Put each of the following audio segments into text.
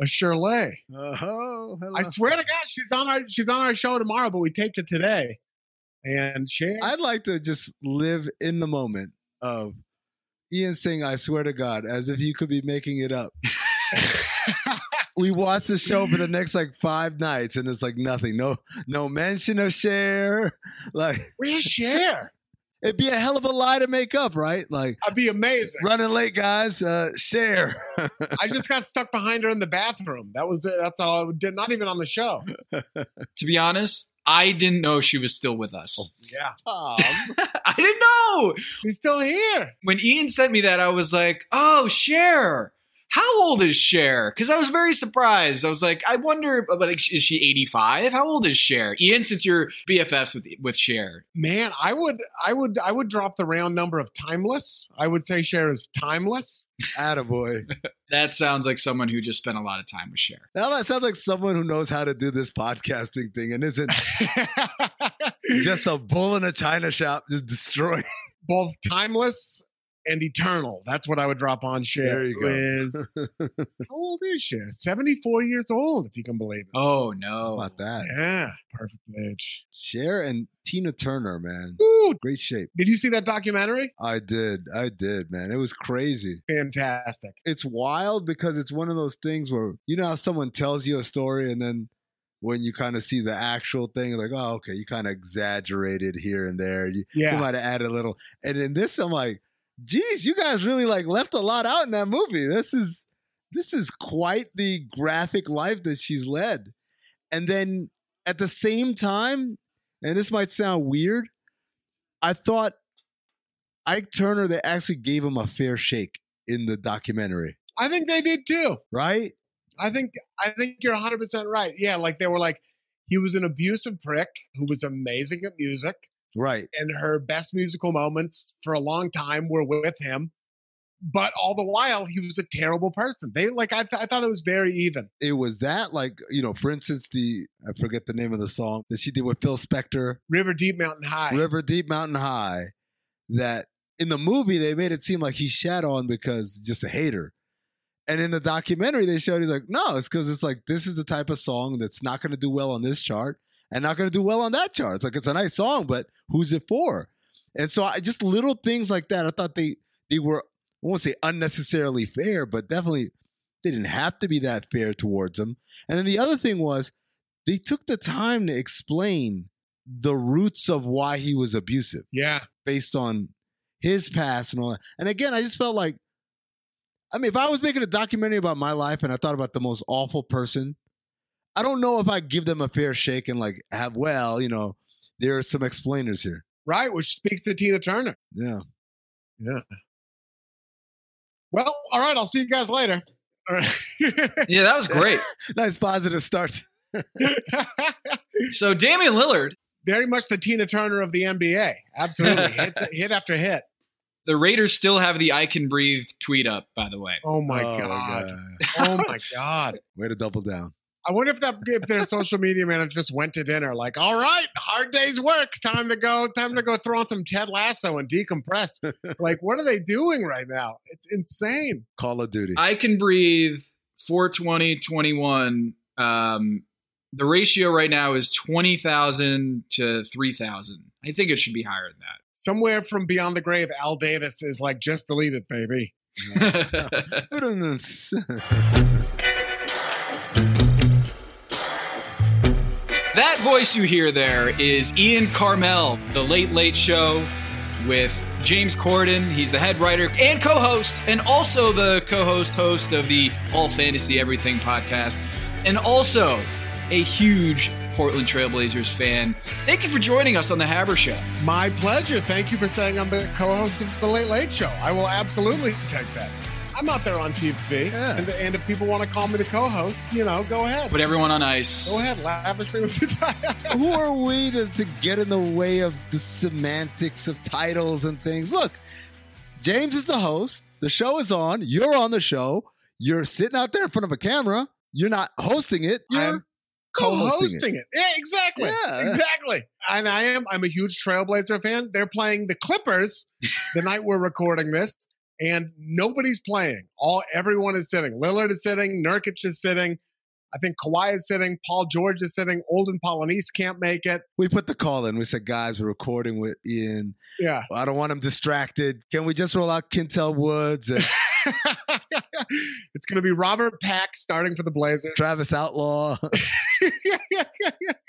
a Shirley. Oh, hello. I swear to God, she's on our she's on our show tomorrow, but we taped it today. And Cher, I'd like to just live in the moment of Ian saying, I swear to God, as if you could be making it up. we watch the show for the next like five nights and it's like nothing. No, no mention of share. Like where's Cher? It'd be a hell of a lie to make up, right? Like I'd be amazing. running late, guys. Uh Cher. I just got stuck behind her in the bathroom. That was it. That's all I did. Not even on the show. To be honest, I didn't know she was still with us. Yeah, I didn't know. She's still here. When Ian sent me that, I was like, "Oh, Cher. How old is Cher?" Because I was very surprised. I was like, "I wonder, but like, is she eighty five? How old is Cher?" Ian, since you're BFFs with with Cher, Man, I would, I would, I would drop the round number of timeless. I would say Cher is timeless. Attaboy. that sounds like someone who just spent a lot of time with Cher. Now that sounds like someone who knows how to do this podcasting thing and isn't just a bull in a china shop just destroying. Both timeless and eternal. That's what I would drop on Cher. There you go. Is how old is Cher? Seventy four years old, if you can believe it. Oh How no! about that? Yeah, perfect age. Cher and Tina Turner, man. Ooh, Great shape. did you see that documentary? I did. I did, man. It was crazy. Fantastic. It's wild because it's one of those things where you know how someone tells you a story and then when you kind of see the actual thing, like, oh, okay, you kind of exaggerated here and there. You, you might have added a little. And in this, I'm like, geez, you guys really like left a lot out in that movie. This is this is quite the graphic life that she's led. And then at the same time, and this might sound weird, I thought Ike Turner, they actually gave him a fair shake in the documentary, I think they did too. right? I think I think you're 100 percent right. Yeah, like they were like he was an abusive prick who was amazing at music, Right. and her best musical moments for a long time were with him. But all the while, he was a terrible person. They like I, th- I thought it was very even. It was that, like, you know, for instance, the, I forget the name of the song that she did with Phil Spector, River Deep, Mountain High. River Deep Mountain High, that in the movie they made it seem like he shat on because just a hater. And in the documentary they showed he's like, no, it's because it's like this is the type of song that's not going to do well on this chart and not going to do well on that chart. It's like it's a nice song, but who's it for? And so I just little things like that. I thought they they were I won't say unnecessarily fair, but definitely they didn't have to be that fair towards him. And then the other thing was they took the time to explain the roots of why he was abusive yeah, based on his past and all that. And again, I just felt like, I mean, if I was making a documentary about my life and I thought about the most awful person, I don't know if I'd give them a fair shake and like have, well, you know, there are some explainers here. right. Which speaks to Tina Turner. Yeah. Yeah. Well, all right. I'll see you guys later. All right. Yeah, that was great. Nice positive start. so Damian Lillard, very much the Tina Turner of the NBA. Absolutely, hit, hit after hit. the Raiders still have the "I can breathe" tweet up. By the way, Oh my Oh, god! God. Oh my god! Way to double down. I wonder if that if their social media manager just went to dinner, like, all right, hard day's work, time to go, time to go throw on some Ted Lasso and decompress. like, what are they doing right now? It's insane. Call of Duty. I can breathe 420 21 um the ratio right now is 20,000 to 3,000. I think it should be higher than that. Somewhere from beyond the grave, Al Davis is like, just delete it, baby. that. voice you hear there is Ian Karmel, the Late Late Show with James Corden. He's the head writer and co-host and also the co-host host of the All Fantasy Everything podcast and also a huge Portland Trailblazers fan. Thank you for joining us on the Haber Show. My pleasure. Thank you for saying I'm the co-host of the Late Late Show. I will absolutely take that. I'm out there on TV, Yeah. and, and if people want to call me the co-host, you know, go ahead. Put everyone on ice. Go ahead, lavish me with Who are we to, to get in the way of the semantics of titles and things? Look, James is the host. The show is on. You're on the show. You're sitting out there in front of a camera. You're not hosting it. You're I'm co-hosting co-hosting it. Yeah, exactly. Yeah. Exactly. And I am. I'm a huge Trailblazer fan. They're playing the Clippers the night we're recording this. And nobody's playing. All everyone is sitting. Lillard is sitting. Nurkic is sitting. I think Kawhi is sitting. Paul George is sitting. Olden Polynice can't make it. We put the call in. We said, guys, we're recording with Ian. Yeah. I don't want him distracted. Can we just roll out Qyntel Woods and it's going to be Robert Pack starting for the Blazers. Travis Outlaw?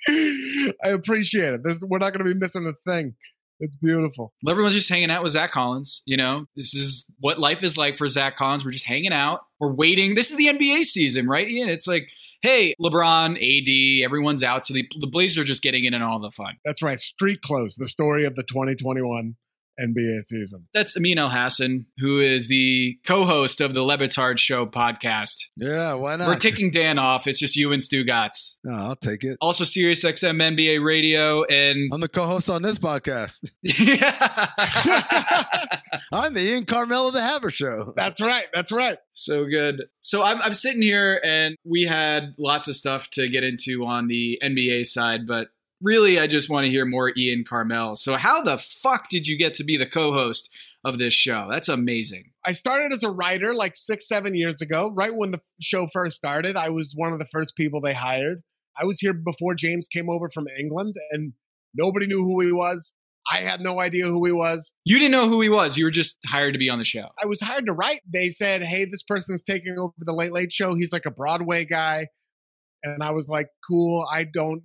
I appreciate it. This, we're not going to be missing a thing. It's beautiful. Well, everyone's just hanging out with Zach Collins. You know, this is what life is like for Zach Collins. We're just hanging out. We're waiting. This is the NBA season, right? Ian? It's like, hey, LeBron, AD, everyone's out. So the, the Blazers are just getting in on all the fun. That's right. Street Clothes, the story of the 2021 NBA season. That's Amin Elhassan, who is the co-host of the Le Batard Show podcast. Yeah, why not? We're kicking Dan off. It's just you and Stugotz. No, I'll take it. Also, Sirius XM NBA Radio, and I'm the co-host on this podcast. yeah, I'm the Ian Karmel of the Haber Show. That's right. That's right. so good. So I'm, I'm sitting here, and we had lots of stuff to get into on the NBA side, but really, I just want to hear more Ian Karmel. So, how the fuck did you get to be the co-host of this show? That's amazing. I started as a writer like six, seven years ago, right when the show first started. I was one of the first people they hired. I was here before James came over from England, and nobody knew who he was. I had no idea who he was. You didn't know who he was. You were just hired to be on the show. I was hired to write. They said, Hey, this person's taking over the Late Late Show. He's like a Broadway guy. And I was like, Cool. I don't,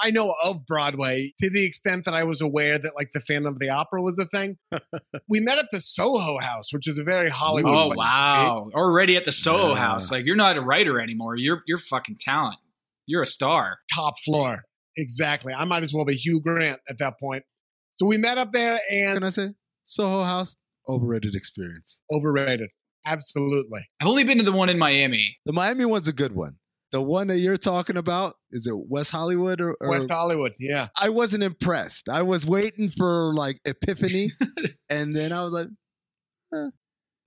I know of Broadway to the extent that I was aware that like the Phantom of the Opera was a thing. we met at the Soho House, which is a very Hollywood. Oh place. wow! Already at the Soho Yeah. House. Like you're not a writer anymore. You're you're fucking talent. You're a star. top floor. Exactly. I might as well be Hugh Grant at that point. So we met up there and Can I say Soho House? Overrated experience. overrated. Absolutely. I've only been to the one in Miami. The Miami one's a good one. The one that you're talking about is it West Hollywood or, or West Hollywood. Yeah. I wasn't impressed. I was waiting for like epiphany, and then I was like,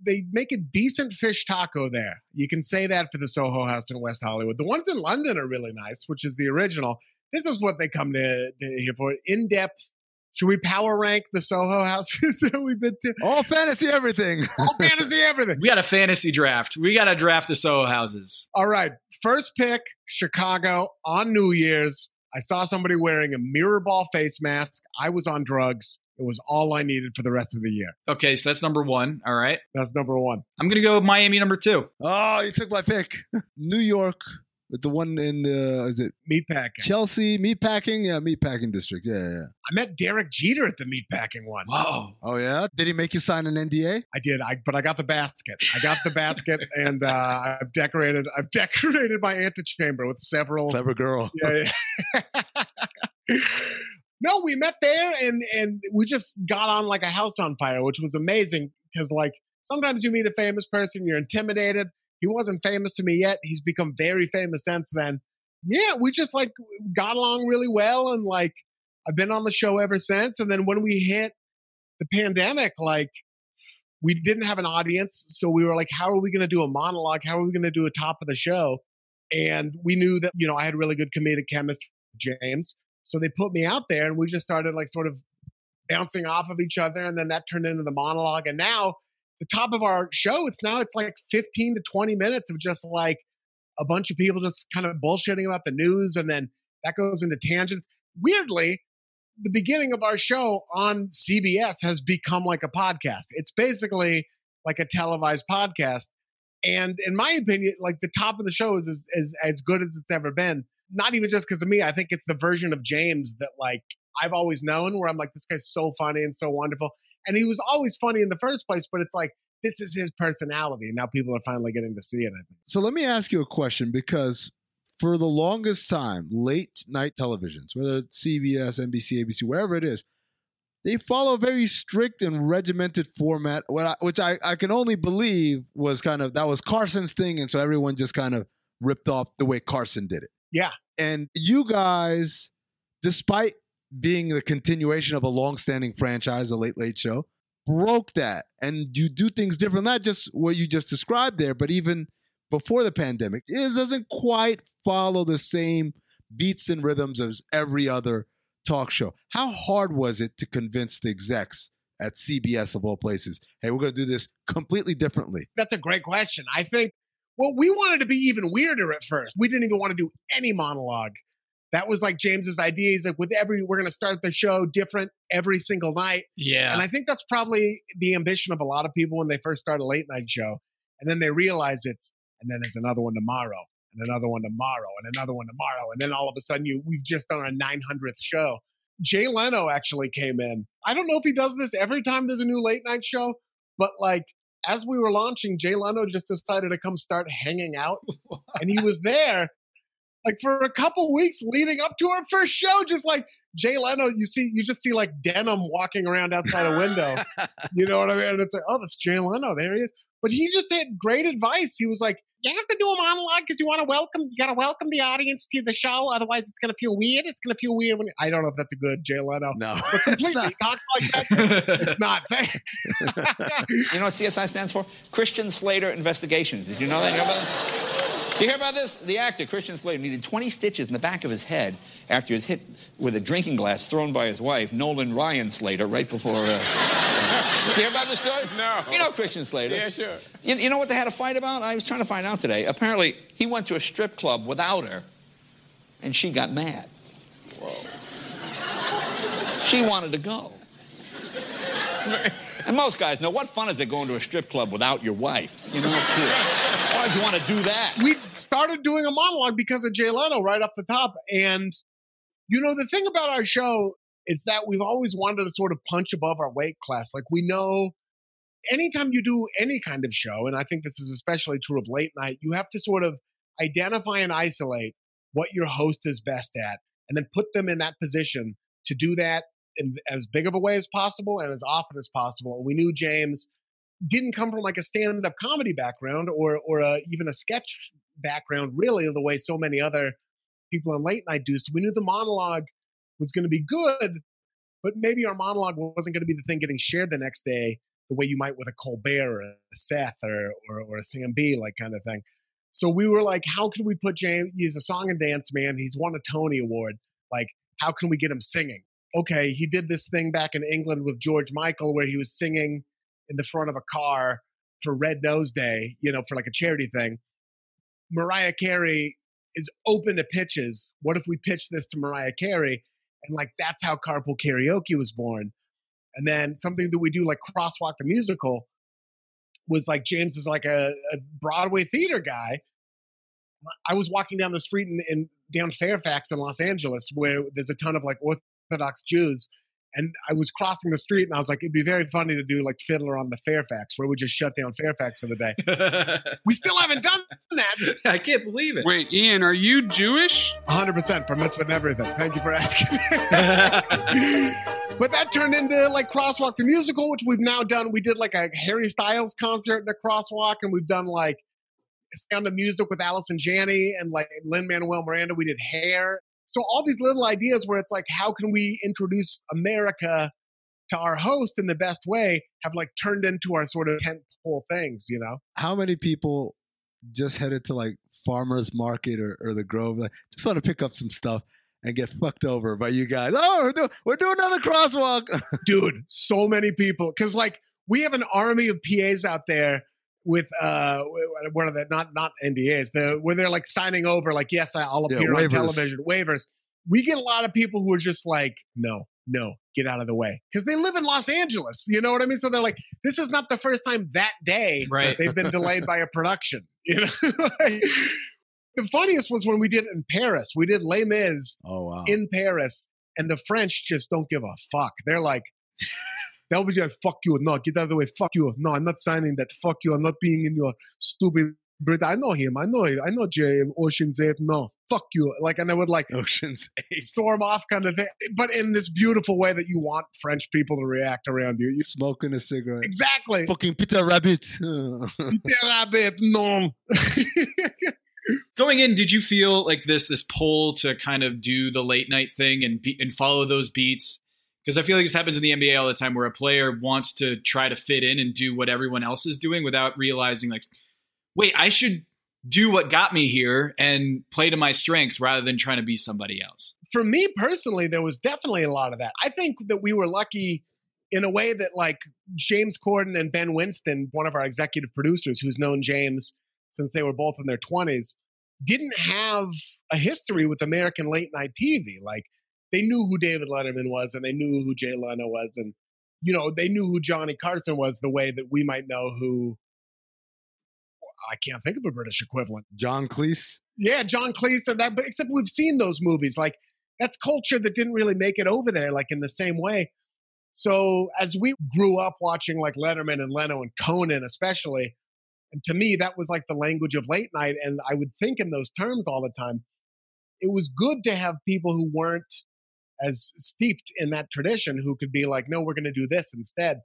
They make a decent fish taco there. You can say that for the Soho House in West Hollywood. The ones in London are really nice, which is the original. This is what they come to, to here for in depth. Should we power rank the Soho houses that we've been to? all fantasy everything. All fantasy, everything. We got a fantasy draft. We got to draft the Soho houses. All right. First pick, Chicago on New Year's. I saw somebody wearing a mirror ball face mask. I was on drugs. It was all I needed for the rest of the year. Okay, so that's number one. All right. That's number one. I'm gonna go Miami number two. oh, you took my pick. New York, with the one in the is it Meatpacking. Chelsea meatpacking? Yeah, meatpacking district. Yeah, yeah. yeah. I met Derek Jeter at the meatpacking one. Whoa. Oh yeah. Did he make you sign an NDA? I did, I but I got the basket. I got the basket, and uh, I've decorated. I've decorated my antechamber with several. Clever girl. Yeah. yeah. no, we met there, and and we just got on like a house on fire, which was amazing because like sometimes you meet a famous person, you're intimidated. He wasn't famous to me yet. He's become very famous since then. Yeah, we just like got along really well, and like I've been on the show ever since. And then when we hit the pandemic, like we didn't have an audience. So we were like, how are we going to do a monologue? How are we going to do a top of the show? And we knew that, you know, I had really good comedic chemistry James. So they put me out there and we just started like sort of bouncing off of each other. And then that turned into the monologue. And now the top of our show, it's now it's like 15 to 20 minutes of just like a bunch of people just kind of bullshitting about the news. And then that goes into tangents. Weirdly, the beginning of our show on CBS has become like a podcast. It's basically like a televised podcast. And in my opinion, like the top of the show is as, as, as good as it's ever been. Not even just because of me. I think it's the version of James that like I've always known where I'm like, this guy's so funny and so wonderful. And he was always funny in the first place, but it's like, this is his personality. And now people are finally getting to see it, I think. So let me ask you a question because for the longest time, late night televisions, whether it's CBS, NBC, ABC, wherever it is, they follow a very strict and regimented format, which I, I can only believe was kind of that was Carson's thing. And so everyone just kind of ripped off the way Carson did it. Yeah. And you guys, despite being the continuation of a long-standing franchise, a late late show, broke that. And you do things different, not just what you just described there, but even before the pandemic. It doesn't quite follow the same beats and rhythms as every other talk show. How hard was it to convince the execs at CBS of all places? Hey, we're going to do this completely differently. That's a great question. I think well, we wanted to be even weirder at first. We didn't even want to do any monologue. That was like James's idea. He's like, with every, we're going to start the show different every single night. Yeah. And I think that's probably the ambition of a lot of people when they first start a late night show. And then they realize it's, and then there's another one tomorrow, and another one tomorrow, and another one tomorrow. And then all of a sudden, you we've just done a 900th show. Jay Leno actually came in. I don't know if he does this every time there's a new late night show, but like as we were launching, Jay Leno just decided to come start hanging out. and he was there like for a couple weeks leading up to her first show, just like Jay Leno, you see, you just see like denim walking around outside a window. you know what I mean? And it's like, oh, that's Jay Leno. There he is. But he just had great advice. He was like, you have to do a monologue because you want to welcome, you got to welcome the audience to the show. Otherwise, it's going to feel weird. It's going to feel weird when I don't know if that's a good Jay Leno. No, But completely he talks like that. it's not. You know what CSI stands for? Christian Slater Investigations. Did you know that? You, know? You hear about this? The actor, Christian Slater, needed 20 stitches in the back of his head after he was hit with a drinking glass thrown by his wife, Nolan Ryan Slater, right before. Uh... you hear about this story? No. You know Christian Slater? Yeah, sure. You, you know what they had a fight about? I was trying to find out today. Apparently, he went to a strip club without her, and she got mad. Whoa. She wanted to go. And most guys know what fun is it going to a strip club without your wife? You know, why would you want to do that? we started doing a monologue because of Jay Leno right off the top. And, you know, the thing about our show is that we've always wanted to sort of punch above our weight class. Like, we know anytime you do any kind of show, and I think this is especially true of late night, you have to sort of identify and isolate what your host is best at and then put them in that position to do that in as big of a way as possible and as often as possible. And we knew James didn't come from like a stand-up comedy background or or a, even a sketch background, really, the way so many other people on late night do. So we knew the monologue was going to be good, but maybe our monologue wasn't going to be the thing getting shared the next day the way you might with a Colbert or a Seth or or, or a Sam Bee, like kind of thing. So we were like, how can we put James? He's a song and dance man. He's won a Tony Award. Like, how can we get him singing? Okay, he did this thing back in England with George Michael where he was singing in the front of a car for Red Nose Day, you know, for like a charity thing. Mariah Carey is open to pitches. What if we pitch this to Mariah Carey? And like that's how Carpool Karaoke was born. And then something that we do like Crosswalk the musical was like James is like a, a Broadway theater guy. I was walking down the street in, in down Fairfax in Los Angeles where there's a ton of like Orthodox Jews. And I was crossing the street and I was like, it'd be very funny to do like Fiddler on the Fairfax, where we just shut down Fairfax for the day. we still haven't done that. I can't believe it. Wait, Ian, are you Jewish? 100% bar mitzvah and everything. Thank you for asking. but that turned into like Crosswalk the musical, which we've now done. We did like a Harry Styles concert in the Crosswalk, and we've done like Sound of Music with Allison Janney and like Lin Manuel Miranda. We did Hair. So all these little ideas where it's like, how can we introduce America to our host in the best way have like turned into our sort of tentpole things, you know? How many people just headed to like farmers market or, or the Grove, like, just want to pick up some stuff and get fucked over by you guys? Oh, we're, we're doing another crosswalk. dude so many people because like we have an army of pas out there with uh what are they not not ndas the where they're like signing over like yes i'll Yeah, appear on television waivers we get a lot of people who are just like no no get out of the way because they live in los angeles you know what i mean so they're like this is not the first time that day Right. they've been delayed by a production you know the funniest was when we did it in paris we did les mis oh, wow. in Paris, and the French just don't give a fuck. They're like, they'll be just fuck you, no, get out of the way, fuck you, no, I'm not signing that, fuck you, I'm not being in your stupid. Brit- I know him, I know, him, I know Jay Ocean's Eight, no, fuck you, like, and they would like Ocean's Eight. storm off, kind of thing, but in this beautiful way that you want French people to react around you. You- Smoking a cigarette. exactly. Fucking Peter Rabbit. Peter Rabbit, no. Going in, did you feel like this this pull to kind of do the late night thing and be, and follow those beats? Because I feel like this happens in the NBA all the time, where a player wants to try to fit in and do what everyone else is doing without realizing, like, wait, I should do what got me here and play to my strengths rather than trying to be somebody else. for me personally, there was definitely a lot of that. I think that we were lucky in a way that like James Corden and Ben Winston, one of our executive producers who's known James since they were both in their 20s, didn't have a history with American late night TV. Like they knew who David Letterman was and they knew who Jay Leno was and you know, they knew who Johnny Carson was the way that we might know who I can't think of a British equivalent. John Cleese. Yeah, John Cleese and that, but except we've seen those movies. Like that's culture that didn't really make it over there, like in the same way. So as we grew up watching like Letterman and Leno and Conan, especially, and to me that was like the language of late night, and I would think in those terms all the time. It was good to have people who weren't as steeped in that tradition who could be like, no, we're going to do this instead.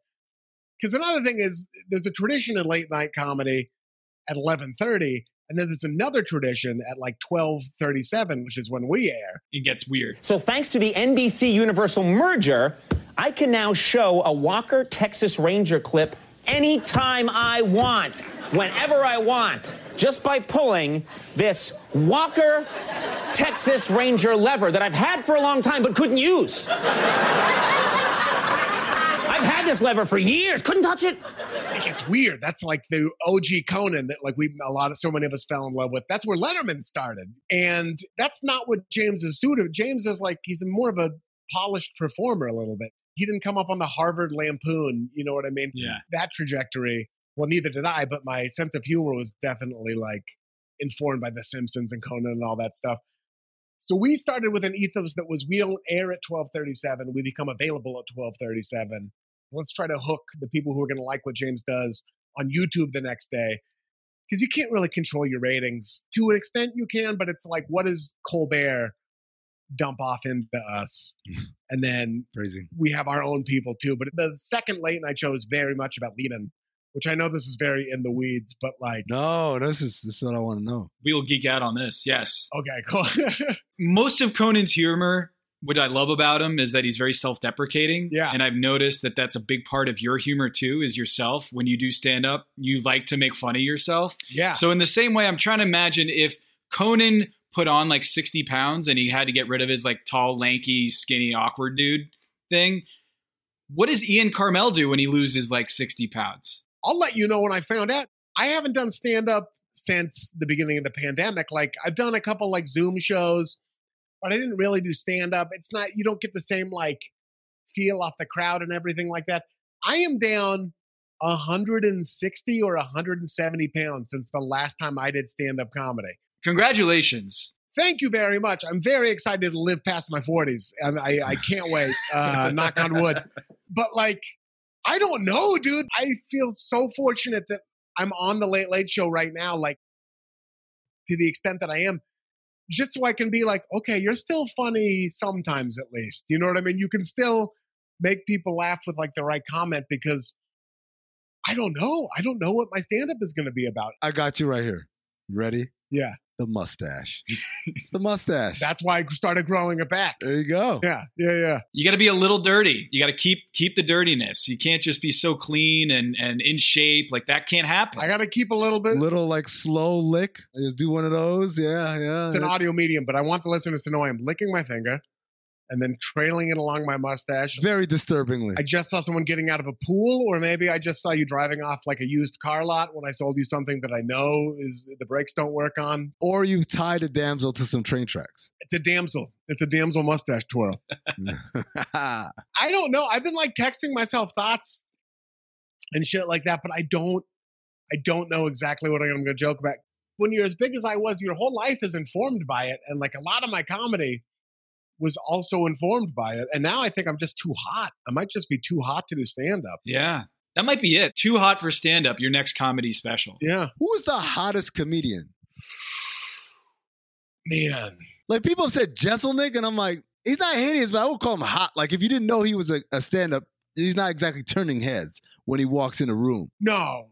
Because another thing is, there's a tradition in late night comedy at 11:30, and then there's another tradition at like 12:37, which is when we air. It gets weird. So, thanks to the NBC Universal merger, I can now show a Walker Texas Ranger clip anytime I want, whenever I want, just by pulling this Walker Texas Ranger lever that I've had for a long time but couldn't use. I've had this lever for years, couldn't touch it. It gets weird. That's like the OG Conan that like we a lot of so many of us fell in love with. That's where Letterman started, and that's not what James is suited. James is like he's more of a polished performer a little bit. He didn't come up on the Harvard Lampoon. You know what I mean? Yeah. That trajectory. Well, neither did I, but my sense of humor was definitely like informed by The Simpsons and Conan and all that stuff. So we started with an ethos that was we don't air at 1237, we become available at 1237. Let's try to hook the people who are going to like what James does on YouTube the next day. Because you can't really control your ratings. To an extent, you can, but it's like, what does Colbert dump off into us? and then Crazy. we have our own people too. But the second late night show is very much about lead-in, which I know this is very in the weeds, but like, No, this is this is what I want to know. We'll geek out on this. Yes. okay, cool. Most of Conan's humor, what I love about him is that he's very self-deprecating. Yeah. And I've noticed that that's a big part of your humor too. Is yourself. When you do stand up, you like to make fun of yourself. yeah. So in the same way, I'm trying to imagine if Conan put on like 60 pounds and he had to get rid of his like tall, lanky, skinny, awkward dude thing. What does Ian Karmel do when he loses like 60 pounds? I'll let you know when I found out. I haven't done stand up since the beginning of the pandemic. Like I've done a couple like Zoom shows, but I didn't really do stand up. It's not you don't get the same like feel off the crowd and everything like that. I am down 160 or 170 pounds since the last time I did stand up comedy. Congratulations. Thank you very much. I'm very excited to live past my 40s, and I, I can't wait. Uh, knock on wood. But like, I don't know, dude. I feel so fortunate that I'm on the Late Late Show right now. Like, to the extent that I am, just so I can be like, okay, you're still funny sometimes, at least. You know what I mean? You can still make people laugh with like the right comment because I don't know. I don't know what my stand up is going to be about. I got you right here. You ready? Yeah, The mustache. it's the mustache. that's why I started growing it back. there you go. Yeah, yeah, yeah. You got to be a little dirty. You got to keep keep the dirtiness. You can't just be so clean and and in shape. Like that can't happen. I got to keep a little bit. Little like slow lick. Just do one of those. Yeah, yeah. It's an audio medium, but I want the listeners to know I'm licking my finger and then trailing it along my mustache. Very disturbingly. I just saw someone getting out of a pool, or maybe I just saw you driving off like a used car lot when I sold you something that I know is the brakes don't work on. or you tied a damsel to some train tracks. It's a damsel. It's a damsel mustache twirl. I don't know. I've been like texting myself thoughts and shit like that, but I don't. I don't know exactly what I'm to joke about. When you're as big as I was, your whole life is informed by it, and like a lot of my comedy was also informed by it. And now I think I'm just too hot. I might just be too hot to do stand up. yeah, that might be it. Too hot for stand up. Your next comedy special. Yeah, Who's the hottest comedian? man. Like people have said Jeselnik, and I'm like, he's not hideous, but I would call him hot. Like if you didn't know he was a, a stand-up, he's not exactly turning heads when he walks in a room. No.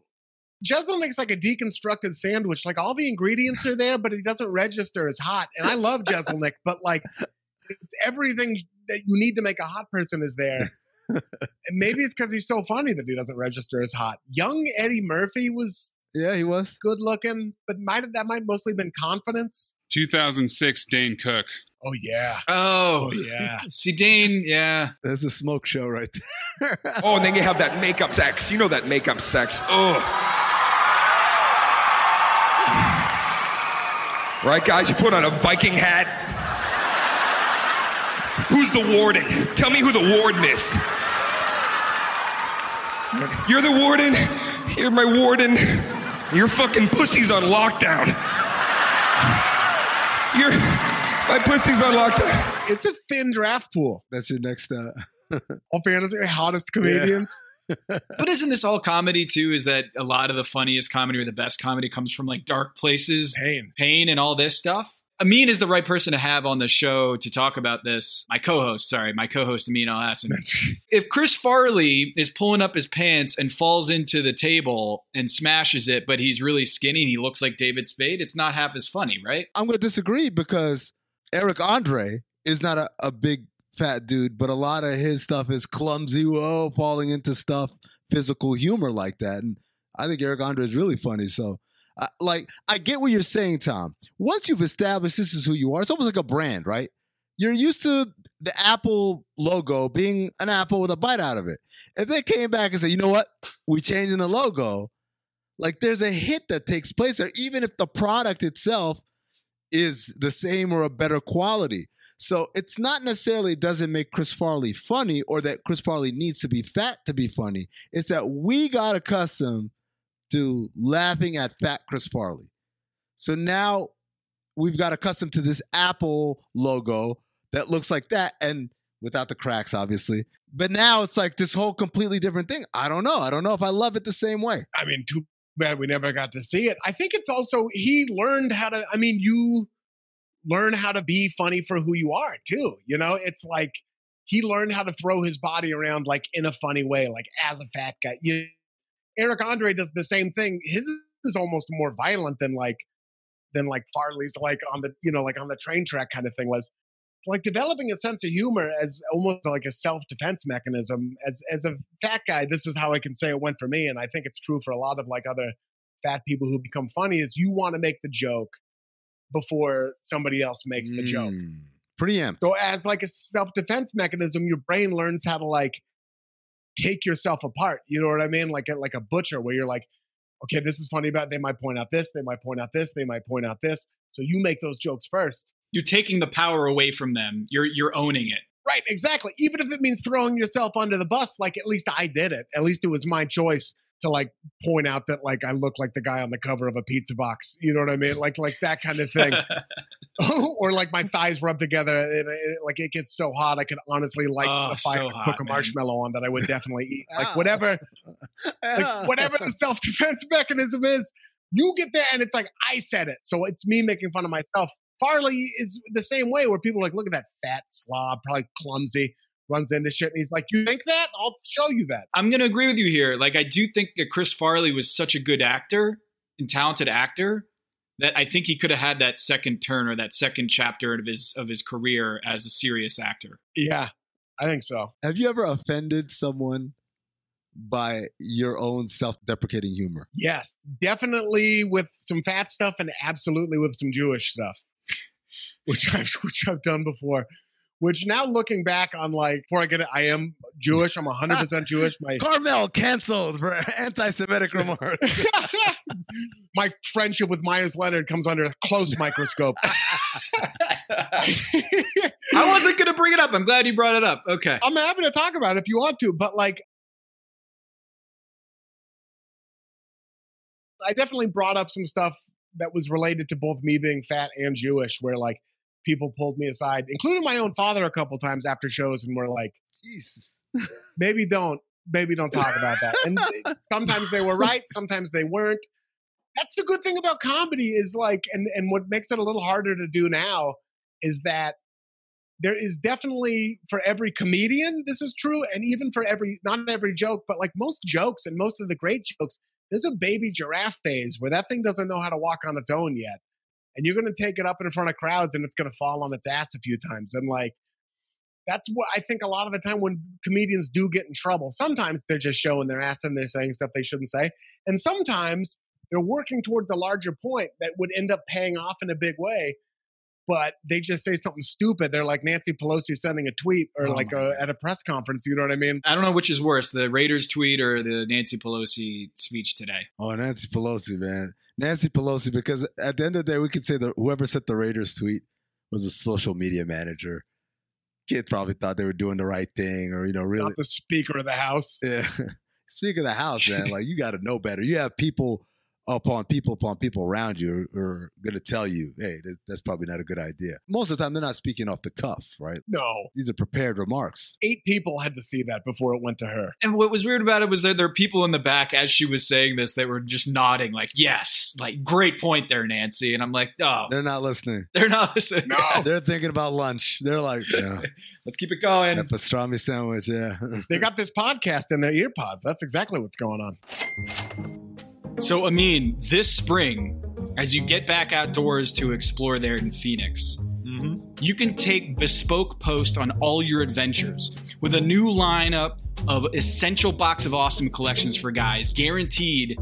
Jeselnik's like a deconstructed sandwich. Like all the ingredients are there, but he doesn't register as hot. And I love Jeselnik, but like it's everything that you need to make a hot person is there. and maybe it's because he's so funny that he doesn't register as hot. Young Eddie Murphy was Yeah, he was. good looking, but might have that might mostly been confidence. 2006 Dane Cook. Oh yeah. Oh, Oh yeah. See, Dane, yeah. That's a smoke show right there. Oh, and then you have that makeup sex. You know that makeup sex. Oh. Right, guys? You put on a Viking hat. Who's the warden? Tell me who the warden is. You're the warden. You're my warden. Your fucking pussy's on lockdown. Your my pussy's on lockdown. It's a thin draft pool. That's your next. Uh, All fantasy hottest comedians. But isn't this all comedy too? Is that a lot of the funniest comedy or the best comedy comes from like dark places, Pain. pain, and all this stuff? Amin is the right person to have on the show to talk about this. My co-host, sorry, my co-host Amin Elhassan. if Chris Farley is pulling up his pants and falls into the table and smashes it, but he's really skinny and he looks like David Spade, it's not half as funny, right? I'm going to disagree because Eric Andre is not a, a big fat dude, but a lot of his stuff is clumsy, whoa, falling into stuff, physical humor like that. And I think Eric Andre is really funny. So, like, I get what you're saying, Tom. Once you've established this is who you are, it's almost like a brand, right? You're used to the Apple logo being an apple with a bite out of it. If they came back and said, you know what, we changing the logo, like there's a hit that takes place there, even if the product itself is the same or a better quality. So it's not necessarily doesn't make Chris Farley funny or that Chris Farley needs to be fat to be funny. It's that we got accustomed to laughing at fat Chris Farley. So now we've got accustomed to this Apple logo that looks like that and without the cracks, obviously. But now it's like this whole completely different thing. I don't know. I don't know if I love it the same way. I mean, too bad we never got to see it. I think it's also he learned how to. I mean, you learn how to be funny for who you are too. You know, it's like he learned how to throw his body around like in a funny way, like as a fat guy. You, Eric Andre does the same thing. His is almost more violent than like than like Farley's, like on the you know like on the train track kind of thing was. Like developing a sense of humor as almost like a self defense mechanism. As as a fat guy, this is how I can say it went for me, and I think it's true for a lot of like other fat people who become funny. Is you want to make the joke before somebody else makes the joke. Mm. Preempt. So as like a self-defense mechanism, your brain learns how to like take yourself apart. You know what I mean? Like a, like a butcher where you're like, okay, this is funny about they might point out this, they might point out this, they might point out this. So you make those jokes first. You're taking the power away from them. You're you're owning it. Right, exactly. Even if it means throwing yourself under the bus, like at least I did it. At least it was my choice to like point out that like I look like the guy on the cover of a pizza box. You know what I mean? Like like that kind of thing. or like my thighs rub together and it, like it gets so hot I could honestly like Oh, a fire so and hot, cook a man. marshmallow on that I would definitely eat. Like Ah. whatever like whatever the self defense mechanism is, you get there and it's like I said it. So it's me making fun of myself. Farley is the same way where people are like, look at that fat slob, probably clumsy, runs into shit. And he's like, You think that? I'll show you that. I'm going to agree with you here. Like, I do think that Chris Farley was such a good actor and talented actor that I think he could have had that second turn or that second chapter of his of his career as a serious actor. Yeah, I think so. Have you ever offended someone by your own self-deprecating humor? Yes, definitely with some fat stuff and absolutely with some Jewish stuff, which I've which I've done before. Which now looking back on like before I get it, I am Jewish. I'm 100 percent Jewish. My Karmel canceled for anti-Semitic remarks. my friendship with Meyers Leonard comes under a close microscope. I wasn't going to bring it up. I'm glad you brought it up. Okay. I'm happy to talk about it if you want to, but like, I definitely brought up some stuff that was related to both me being fat and Jewish, where like people pulled me aside, including my own father a couple times after shows, and were like, Jesus. maybe don't, maybe don't talk about that. And sometimes they were right, sometimes they weren't. That's the good thing about comedy is like, and and what makes it a little harder to do now is that there is definitely for every comedian this is true, and even for every not every joke, but like most jokes and most of the great jokes, there's a baby giraffe phase where that thing doesn't know how to walk on its own yet, and you're going to take it up in front of crowds and it's going to fall on its ass a few times, and like that's what I think a lot of the time when comedians do get in trouble. Sometimes they're just showing their ass and they're saying stuff they shouldn't say. And sometimes they're working towards a larger point that would end up paying off in a big way. But they just say something stupid. They're like Nancy Pelosi sending a tweet or Oh like a, at a press conference. You know what I mean? I don't know which is worse, the Raiders tweet or the Nancy Pelosi speech today. Oh, Nancy Pelosi, man. Nancy Pelosi, because at the end of the day, we could say that whoever sent the Raiders tweet was a social media manager. Kid probably thought they were doing the right thing or, you know, really. Not the Speaker of the House. Yeah. Speaking of the house, man, like you got to know better. You have people upon people upon people around you who are going to tell you, hey, that- that's probably not a good idea. Most of the time, they're not speaking off the cuff, right? No. These are prepared remarks. Eight people had to see that before it went to her. And what was weird about it was that there are people in the back as she was saying this that were just nodding, like, yes, like, great point there, Nancy. And I'm like, oh, They're not listening. they're not listening. No. They're thinking about lunch. They're like, yeah, Let's keep it going. that pastrami sandwich, yeah. They got this podcast in their ear pods. That's exactly what's going on. So, Amin, this spring, as you get back outdoors to explore there in Phoenix, mm-hmm. you can take bespoke post on all your adventures with a new lineup of essential box of awesome collections for guys, guaranteed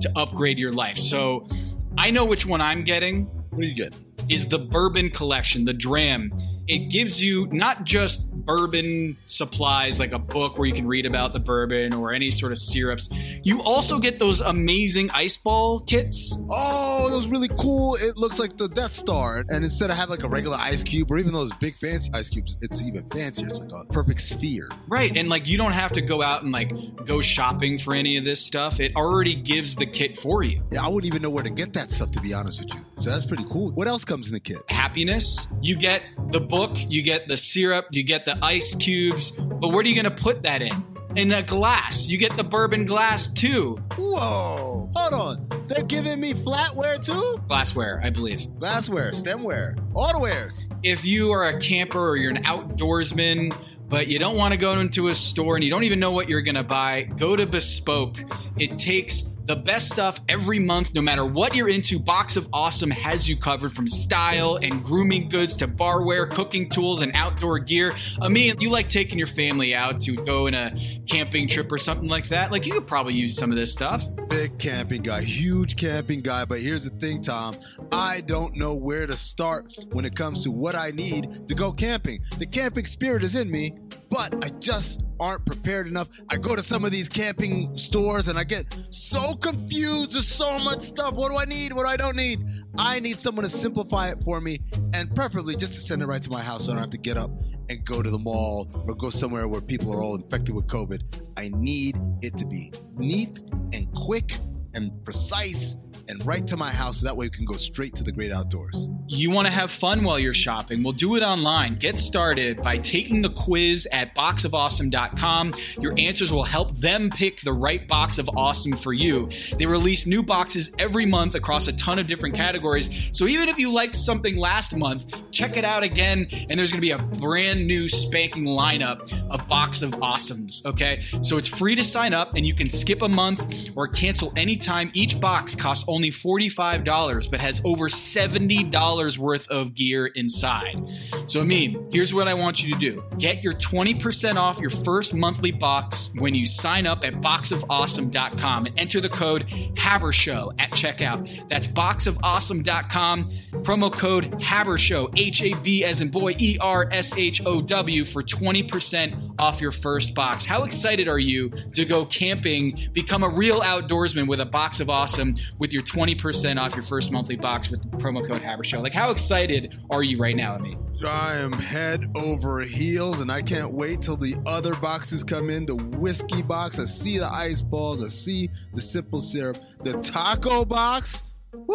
to upgrade your life. So, I know which one I'm getting What do you get? is the bourbon collection, the Dram. It gives you not just bourbon supplies like a book where you can read about the bourbon or any sort of syrups. You also get those amazing ice ball kits. Oh, those really cool. It looks like the Death Star. And instead of having like a regular ice cube or even those big fancy ice cubes, it's even fancier. It's like a perfect sphere. Right. And like you don't have to go out and like go shopping for any of this stuff. It already gives the kit for you. Yeah, I wouldn't even know where to get that stuff, to be honest with you. So that's pretty cool. What else comes in the kit? Happiness. You get the book, you get the syrup, you get the ice cubes. But where are you going to put that in? In a glass. You get the bourbon glass too. Whoa, hold on. They're giving me flatware too? Glassware, I believe. Glassware, stemware, autowares. if you are a camper or you're an outdoorsman, but you don't want to go into a store and you don't even know what you're going to buy, go to Bespoke. It takes the best stuff every month, no matter what you're into. Box of Awesome has you covered from style and grooming goods to barware, cooking tools, and outdoor gear. I mean, you like taking your family out to go in a camping trip or something like that. Like, you could probably use some of this stuff. Big camping guy, huge camping guy. But here's the thing, Tom. I don't know where to start when it comes to what I need to go camping. The camping spirit is in me, but I just aren't prepared enough. I go to some of these camping stores and I get so confused. There's so much stuff. What do I need? What do I don't need? I need someone to simplify it for me and preferably just to send it right to my house so I don't have to get up and go to the mall or go somewhere where people are all infected with COVID. I need it to be neat and quick and precise and right to my house so that way we can go straight to the great outdoors. You want to have fun while you're shopping? We'll do it online. Get started by taking the quiz at boxofawesome.com. Your answers will help them pick the right box of awesome for you. They release new boxes every month across a ton of different categories. So even if you liked something last month, check it out again, and there's going to be a brand new spanking lineup of box of awesomes. Okay, so it's free to sign up, and you can skip a month or cancel anytime. Each box costs only $45, but has over $70 worth of gear inside. So, Amin, here's what I want you to do get your 20% off your first monthly box when you sign up at boxofawesome.com and enter the code HABERSHOW at checkout. That's boxofawesome.com, promo code HABERSHOW, H A B as in boy, E R S H O W, for 20% off your first box. How excited are you to go camping, become a real outdoorsman with a box of awesome with your 20% off your first monthly box with the promo code HABERSHOW? Like, how excited are you right now, Amin? I am head over heels, and I can't wait till the other boxes come in. The whiskey box, I see the ice balls, I see the simple syrup, the taco box. Woo!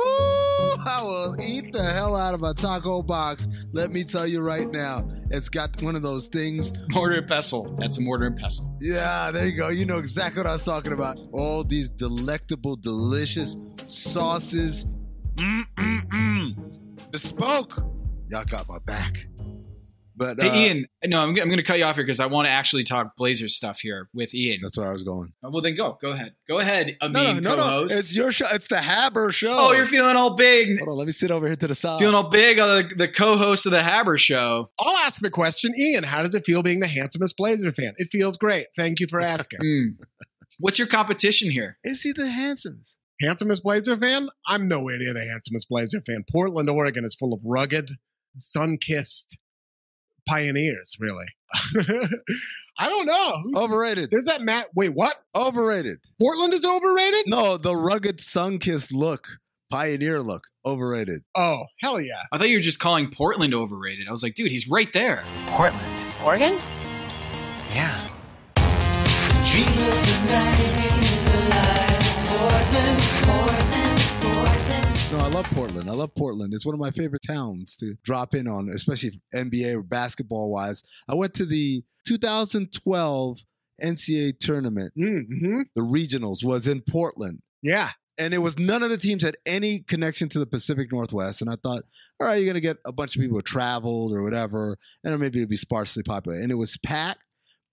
I will eat the hell out of a taco box. Let me tell you right now, it's got one of those things. Mortar and pestle. That's a mortar and pestle. Yeah, there you go. You know exactly what I was talking about. All these delectable, delicious sauces. Mm-mm-mm. Bespoke. Y'all got my back. But uh, Hey, Ian. No, I'm, I'm going to cut you off here because I want to actually talk Blazers stuff here with Ian. that's where I was going. well, then go. Go ahead. Go ahead, No, Amin, no, no, no. co-host. It's your show. It's the Haber show. oh, you're feeling all big. Hold on, let me sit over here to the side. Feeling all big on the, the co-host of the Haber Show. I'll ask the question, Ian. How does it feel being the handsomest Blazer fan? It feels great. Thank you for asking. Hmm. What's your competition here? Is he the handsomest? Handsomest Blazer fan? I'm nowhere near the handsomest Blazer fan. Portland, Oregon is full of rugged, sun kissed pioneers, really. I don't know. Who's- Overrated. There's that Matt. Wait, what? Overrated. Portland is overrated? No, the rugged sun kissed look, pioneer look, overrated. Oh, hell yeah. I thought you were just calling Portland overrated. I was like, dude, he's right there. Portland. Oregon? Yeah. No, I love Portland. I love Portland. It's one of my favorite towns to drop in on, especially NBA or basketball wise. I went to the 2012 NCAA tournament. Mm-hmm. The regionals was in Portland. Yeah. and it was none of the teams had any connection to the Pacific Northwest. And I thought, all right, you're going to get a bunch of people who traveled or whatever, and maybe it'd be sparsely populated. And it was packed,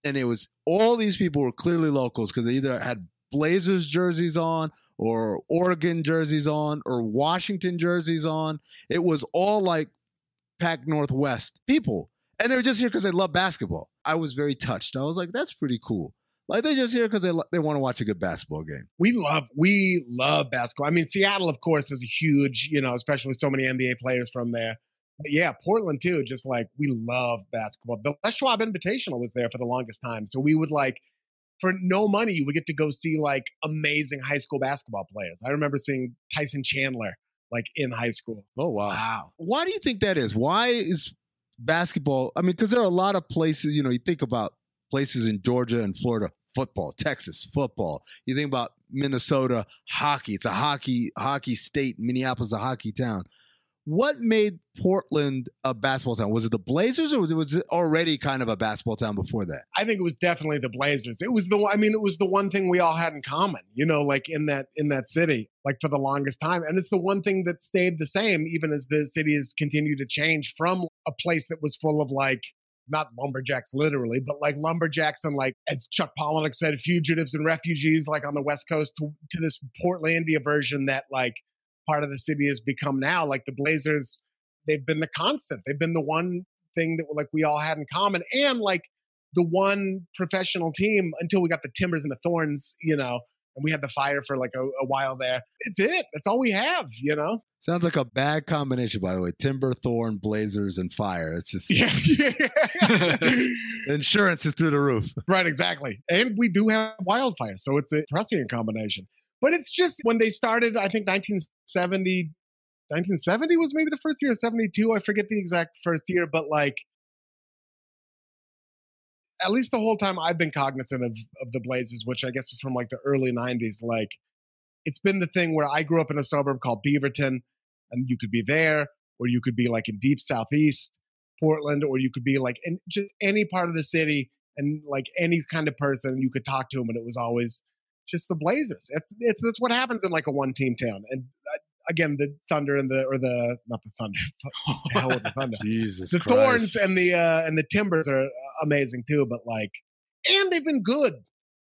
and it was all these people were clearly locals because they either had Blazers jerseys on or Oregon jerseys on or Washington jerseys on. It was all like Pac Northwest people. And they were just here because they love basketball. I was very touched. I was like, that's pretty cool. Like they're just here because they, lo- they want to watch a good basketball game. We love we love basketball. I mean, Seattle, of course, is a huge, you know, especially so many NBA players from there. But yeah, Portland too. Just like we love basketball. The Les Schwab Invitational was there for the longest time, so we would like for no money you would get to go see like amazing high school basketball players. I remember seeing Tyson Chandler like in high school. Oh, wow. Wow. Why do you think that is? Why is basketball? I mean, because there are a lot of places, you know, you think about places in Georgia and Florida, football, Texas, football. You think about Minnesota, hockey. It's a hockey hockey state. Minneapolis, a hockey town. What made Portland a basketball town? Was it the Blazers, or was it already kind of a basketball town before that? I think it was definitely the Blazers. It was the I mean, it was the one thing we all had in common, you know, like in that in that city, like for the longest time. And it's the one thing that stayed the same, even as the city has continued to change from a place that was full of like not lumberjacks literally, but like lumberjacks and like as Chuck Palahniuk said, fugitives and refugees, like on the West Coast, to, to this Portlandia version that like part of the city has become now. Like the Blazers, they've been the constant. They've been the one thing that like we all had in common, and like the one professional team until we got the Timbers and the Thorns, you know, and we had the Fire for like a, a while there. It's it. That's all we have, you know. Sounds like a bad combination, by the way. Timber, Thorn, Blazers, and fire. It's just Yeah, insurance is through the roof. right, exactly. And we do have wildfire, so it's a prescient combination. But it's just when they started, I think 1970, 1970 was maybe the first year, or 72. I forget the exact first year, but like at least the whole time I've been cognizant of, of the Blazers, which I guess is from like the early 90s, like it's been the thing where I grew up in a suburb called Beaverton, and you could be there, or you could be like in deep southeast Portland, or you could be like in just any part of the city, and like any kind of person, you could talk to them, and it was always just the Blazers. It's it's that's what happens in like a one team town. And uh, again, the Thunder and the or the not the Thunder, the hell with the Thunder. Jesus the Christ. Thorns and the uh, and the Timbers are amazing too. But like, and they've been good.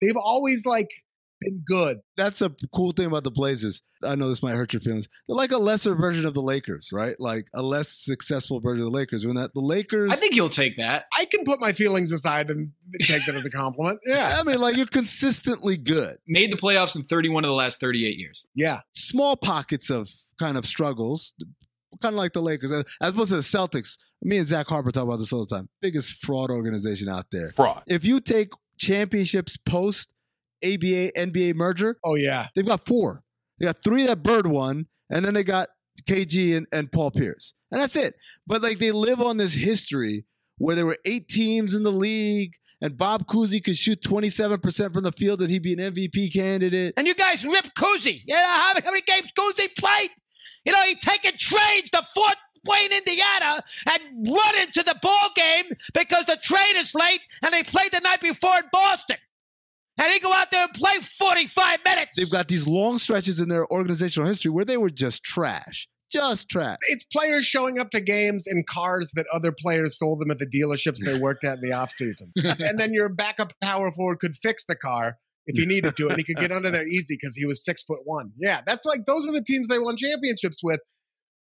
They've always like been good. that's a cool thing about the Blazers. I know this might hurt your feelings. They're like a lesser version of the Lakers, right? Like a less successful version of the Lakers. When that the Lakers, I think you'll take that. I can put my feelings aside and take that as a compliment. Yeah, I mean, like you're consistently good. Made the playoffs in 31 of the last 38 years. yeah. Small pockets of kind of struggles, kind of like the Lakers, as opposed to the Celtics. Me and Zach Harper talk about this all the time. Biggest fraud organization out there. Fraud. If you take championships post ABA NBA merger, Oh yeah. They've got four. They got three that Bird won, and then they got KG and, and Paul Pierce. And that's it. But like they live on this history where there were eight teams in the league, and Bob Cousy could shoot 27% from the field and he'd be an MVP candidate. And you guys rip Cousy. You know how, how many games Cousy played? You know, he taking trains to Fort Wayne, Indiana, and run into the ball game because the train is late and they played the night before in Boston. And he go out there and play 45 minutes. They've got these long stretches in their organizational history where they were just trash. Just trash. It's players showing up to games in cars that other players sold them at the dealerships they worked at in the offseason. and then your backup power forward could fix the car if he needed to, and he could get under there easy because he was six foot one. Yeah, that's like those are the teams they won championships with.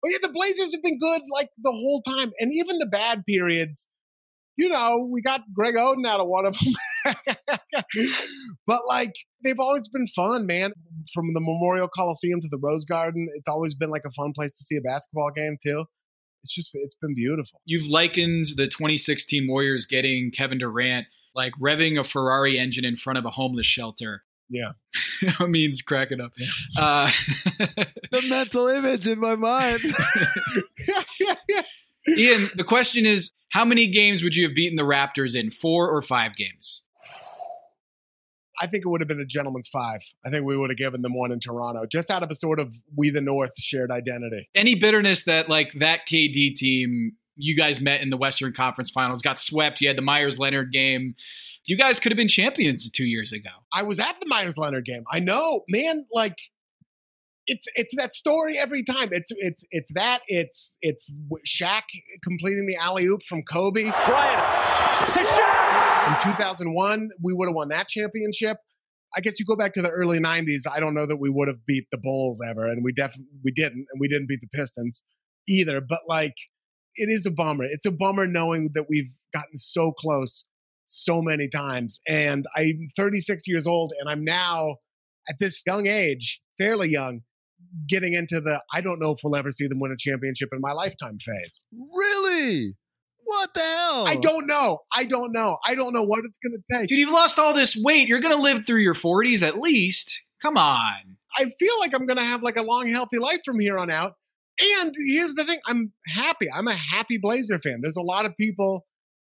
But yeah, the Blazers have been good like the whole time, and even the bad periods. You know, we got Greg Oden out of one of them, but like they've always been fun, man. From the Memorial Coliseum to the Rose Garden, it's always been like a fun place to see a basketball game too. It's just it's been beautiful. You've likened the 2016 Warriors getting Kevin Durant like revving a Ferrari engine in front of a homeless shelter. Yeah. that means cracking up. Uh, the mental image in my mind. Ian, the question is how many games would you have beaten the Raptors in? Four or five games? I think it would have been a gentleman's five. I think we would have given them one in Toronto, just out of a sort of we the North shared identity. Any bitterness that like that KD team you guys met in the Western Conference Finals, got swept. You had the Meyers Leonard game. You guys could have been champions two years ago. I was at the Meyers Leonard game. I know, man. Like it's it's that story every time. It's it's it's that. It's it's Shaq completing the alley oop from Kobe. Bryant to Shaq. In 2001, we would have won that championship. I guess you go back to the early 90s. I don't know that we would have beat the Bulls ever, and we definitely we didn't, and we didn't beat the Pistons either. But like, it is a bummer. It's a bummer knowing that we've gotten so close so many times. And I'm 36 years old, and I'm now at this young age, fairly young, getting into the I don't know if we'll ever see them win a championship in my lifetime phase. Really? What the hell? I don't know. I don't know. I don't know what it's going to take. Dude, you've lost all this weight. You're going to live through your 40s at least. Come on. I feel like I'm going to have like a long, healthy life from here on out. And here's the thing I'm happy. I'm a happy Blazer fan. There's a lot of people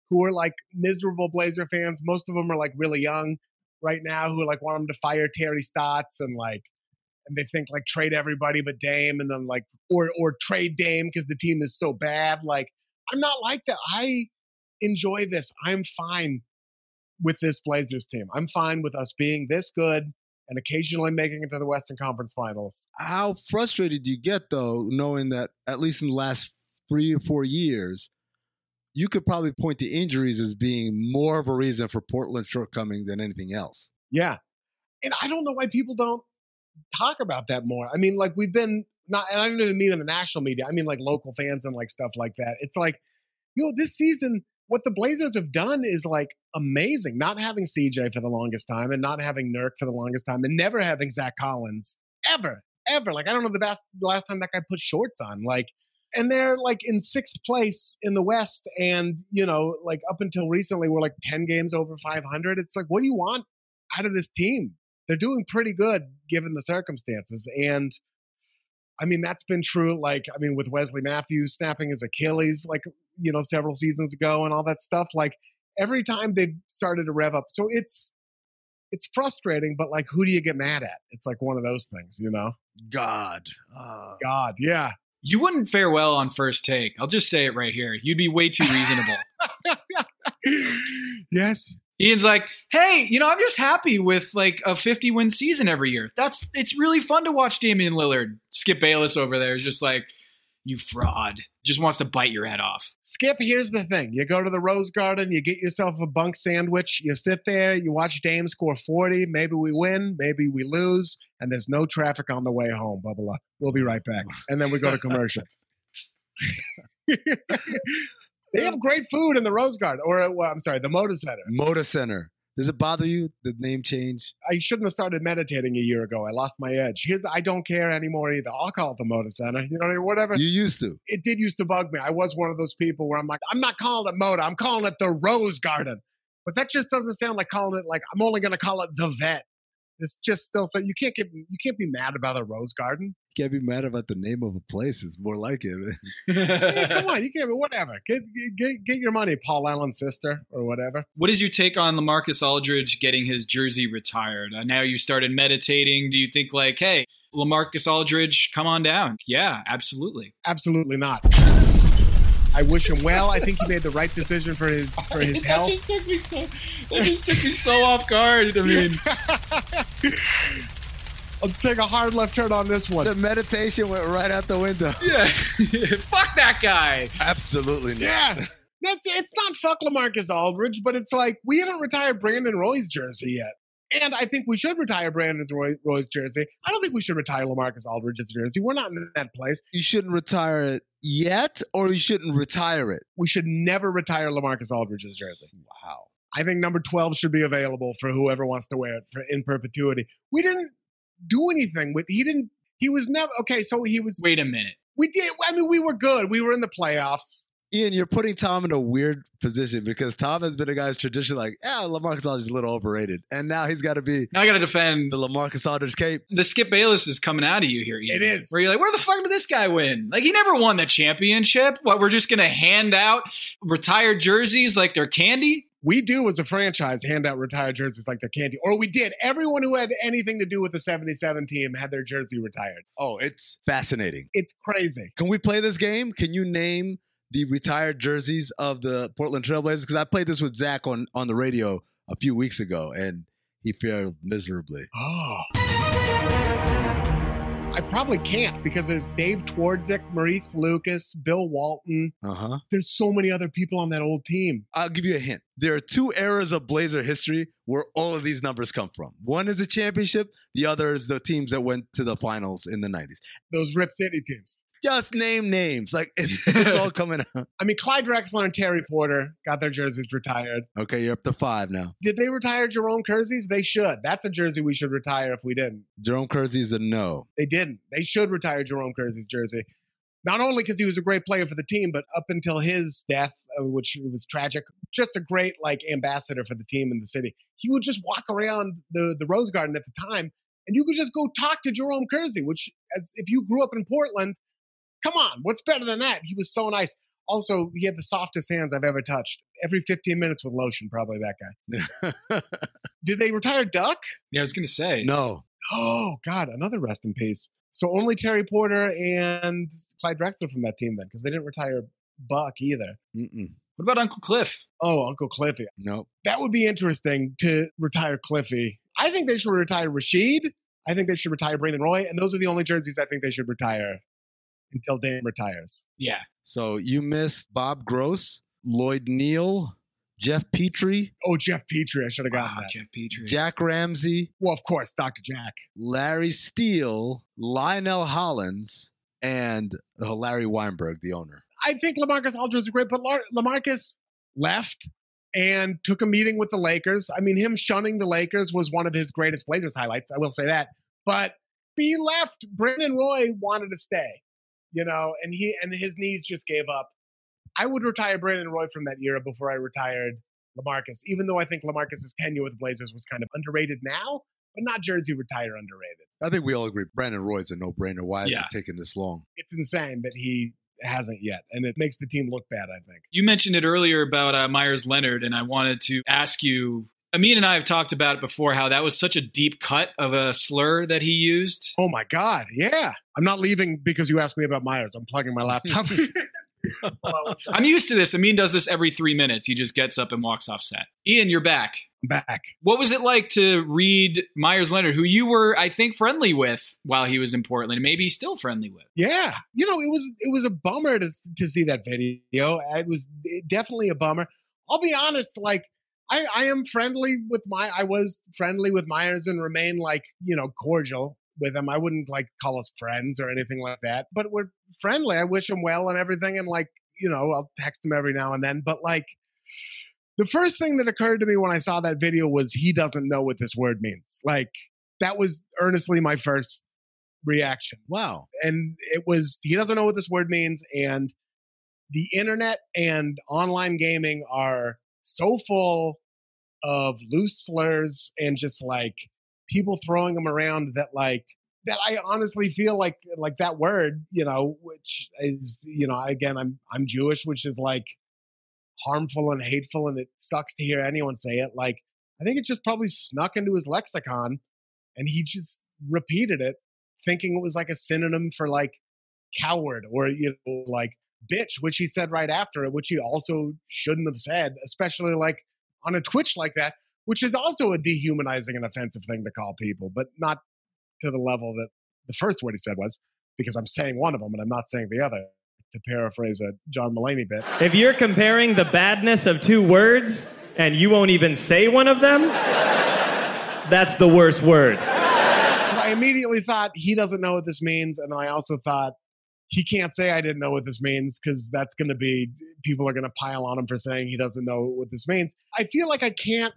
who are like miserable Blazer fans. Most of them are like really young right now who like want them to fire Terry Stotts and like and they think like trade everybody but Dame and then like or or trade Dame because the team is so bad. Like I'm not like that. I enjoy this. I'm fine with this Blazers team. I'm fine with us being this good and occasionally making it to the Western Conference Finals. How frustrated do you get though, knowing that at least in the last three or four years, you could probably point to injuries as being more of a reason for Portland's shortcoming than anything else. Yeah. And I don't know why people don't talk about that more. I mean, like we've been not, and I don't even mean in the national media. I mean like local fans and like stuff like that. It's like, you know, this season, what the Blazers have done is like amazing. Not having CJ for the longest time, and not having Nurk for the longest time, and never having Zach Collins ever, ever. Like I don't know the best last time that guy put shorts on. Like, and they're like in sixth place in the West, and you know, like up until recently, we're like ten games over five hundred. It's like, what do you want out of this team? They're doing pretty good given the circumstances, and I mean, that's been true. Like, I mean, with Wesley Matthews snapping his Achilles, like, you know, several seasons ago and all that stuff. Like, every time they've started to rev up. So it's, it's frustrating, but like, who do you get mad at? It's like one of those things, you know? God. Uh, God, yeah. You wouldn't fare well on first take. I'll just say it right here. You'd be way too reasonable. yes. Ian's like, hey, you know, I'm just happy with like a 50 win season every year. That's it's really fun to watch Damian Lillard. Skip Bayless over there is just like, you fraud. Just wants to bite your head off. Skip, here's the thing. You go to the Rose Garden, you get yourself a bunk sandwich, you sit there, you watch Dame score 40. Maybe we win, maybe we lose, and there's no traffic on the way home, Bubba. We'll be right back. And then we go to commercial. They have great food in the Rose Garden, or uh, well, I'm sorry, the Moda Center. Moda Center. Does it bother you the name change? I shouldn't have started meditating a year ago. I lost my edge. Here's I don't care anymore either. I'll call it the Moda Center. You know, whatever. You used to. It did used to bug me. I was one of those people where I'm like, I'm not calling it Moda. I'm calling it the Rose Garden. But that just doesn't sound like calling it like I'm only going to call it the Vet. It's just still so you can't get you can't be mad about the Rose Garden. You can't be mad about the name of a place. It's more like it. Yeah, come on, you can't. Be whatever. Get, get get your money, Paul Allen's sister or whatever. What is your take on Lamarcus Aldridge getting his jersey retired? Uh, now you started meditating. Do you think like, hey, Lamarcus Aldridge, come on down? Yeah, absolutely. Absolutely not. I wish him well. I think he made the right decision for his for his that health. Just took me so, that just took me so off guard. I mean, I'll take a hard left turn on this one. the meditation went right out the window. yeah, fuck that guy. Absolutely not. Yeah. That's it's not fuck Lamarcus Aldridge, but it's like we haven't retired Brandon Roy's jersey yet. And I think we should retire Brandon Roy, Roy's jersey. I don't think we should retire Lamarcus Aldridge's jersey. We're not in that place. You shouldn't retire it yet, or you shouldn't retire it. We should never retire Lamarcus Aldridge's jersey. Wow. I think number 12 should be available for whoever wants to wear it for in perpetuity. We didn't do anything with he didn't he was never okay, so he was Wait a minute. we did I mean we were good. We were in the playoffs. Ian, you're putting Tom in a weird position because Tom has been a guy's who's traditionally like, yeah, Lamarcus Aldridge is a little overrated. And now he's got to be Now I got to defend the Lamarcus Aldridge cape. the Skip Bayless is coming out of you here. Ian. It is. Where you're like, where the fuck did this guy win? Like, he never won the championship. What, we're just going to hand out retired jerseys like they're candy? We do as a franchise hand out retired jerseys like they're candy. Or we did. Everyone who had anything to do with the 77 team had their jersey retired. Oh, it's fascinating. It's crazy. Can we play this game? Can you name the retired jerseys of the Portland Trailblazers? Because I played this with Zach on, on the radio a few weeks ago and he failed miserably. Oh. I probably can't because there's Dave Twardzik, Maurice Lucas, Bill Walton. Uh huh. There's so many other people on that old team. I'll give you a hint. There are two eras of Blazer history where all of these numbers come from. One is the championship, the other is the teams that went to the finals in the 90s. Those Rip City teams. Just name names. Like it's, it's all coming out. I mean, Clyde Drexler and Terry Porter got their jerseys retired. Okay, you're up to five now. Did they retire Jerome Kerseys? They should. That's a jersey we should retire if we didn't. Jerome Kersey's a no. They didn't. They should retire Jerome Kersey's jersey. Not only because he was a great player for the team, but up until his death, uh, which was tragic, just a great like ambassador for the team in the city. He would just walk around the the Rose Garden at the time, and you could just go talk to Jerome Kersey. Which, as if you grew up in Portland, come on, what's better than that? He was so nice. Also, he had the softest hands I've ever touched. Every 15 minutes with lotion, probably that guy. Did they retire Duck? Yeah, I was going to say. no. Oh God, another rest in peace. So only Terry Porter and Clyde Drexler from that team then, because they didn't retire Buck either. Mm-mm. What about Uncle Cliff? Oh, Uncle Cliffy. Nope. That would be interesting to retire Cliffy. I think they should retire Rasheed. I think they should retire Brandon Roy, and those are the only jerseys I think they should retire until Dame retires. Yeah. So you missed Bob Gross, Lloyd Neal, Geoff Petrie, Oh, Geoff Petrie, I should have gotten Wow, that. Geoff Petrie. Jack Ramsay, Well, of course, Dr. Jack. Larry Steele, Lionel Hollins, and uh, Larry Weinberg, the owner. I think Lamarcus Aldridge is great, but Lar- Lamarcus left and took a meeting with the Lakers. I mean, him shunning the Lakers was one of his greatest Blazers highlights. I will say that. But he left. Brandon Roy wanted to stay, you know, and he and his knees just gave up. I would retire Brandon Roy from that era before I retired Lamarcus, even though I think Lamarcus's tenure with the Blazers was kind of underrated now, but not jersey retire underrated. I think we all agree Brandon Roy's a no-brainer. Why is Yeah. it taking this long? It's insane that he hasn't yet, and it makes the team look bad. I think. You mentioned it earlier about uh, Meyers Leonard, and I wanted to ask you. Amin and I have talked about it before how that was such a deep cut of a slur that he used. Oh my God. Yeah. I'm not leaving because you asked me about Meyers. I'm plugging my laptop. I'm used to this. Amin does this every three minutes. He just gets up and walks off set. Ian, you're back. I'm back. What was it like to read Meyers Leonard, who you were, I think, friendly with while he was in Portland, and maybe still friendly with? Yeah. You know, it was it was a bummer to to see that video. It was definitely a bummer. I'll be honest, like I, I am friendly with my I was friendly with Meyers and remain like, you know, cordial with him. I wouldn't like call us friends or anything like that. But we're friendly. I wish him well and everything. And like, you know, I'll text him every now and then. But like the first thing that occurred to me when I saw that video was he doesn't know what this word means. Like that was earnestly my first reaction. Wow. And it was he doesn't know what this word means. And the internet and online gaming are so full of loose slurs and just like people throwing them around that like that I honestly feel like like that word, you know, which is you know again I'm I'm Jewish, which is like harmful and hateful, and it sucks to hear anyone say it. Like I think it just probably snuck into his lexicon, and he just repeated it, thinking it was like a synonym for like coward or you know like bitch, which he said right after it, which he also shouldn't have said, especially like on a Twitch like that, which is also a dehumanizing and offensive thing to call people, but not to the level that the first word he said was, because I'm saying one of them and I'm not saying the other, to paraphrase a John Mulaney bit. If you're comparing the badness of two words and you won't even say one of them, that's the worst word. I immediately thought he doesn't know what this means, and then I also thought he can't say I didn't know what this means because that's going to be people are going to pile on him for saying he doesn't know what this means. I feel like I can't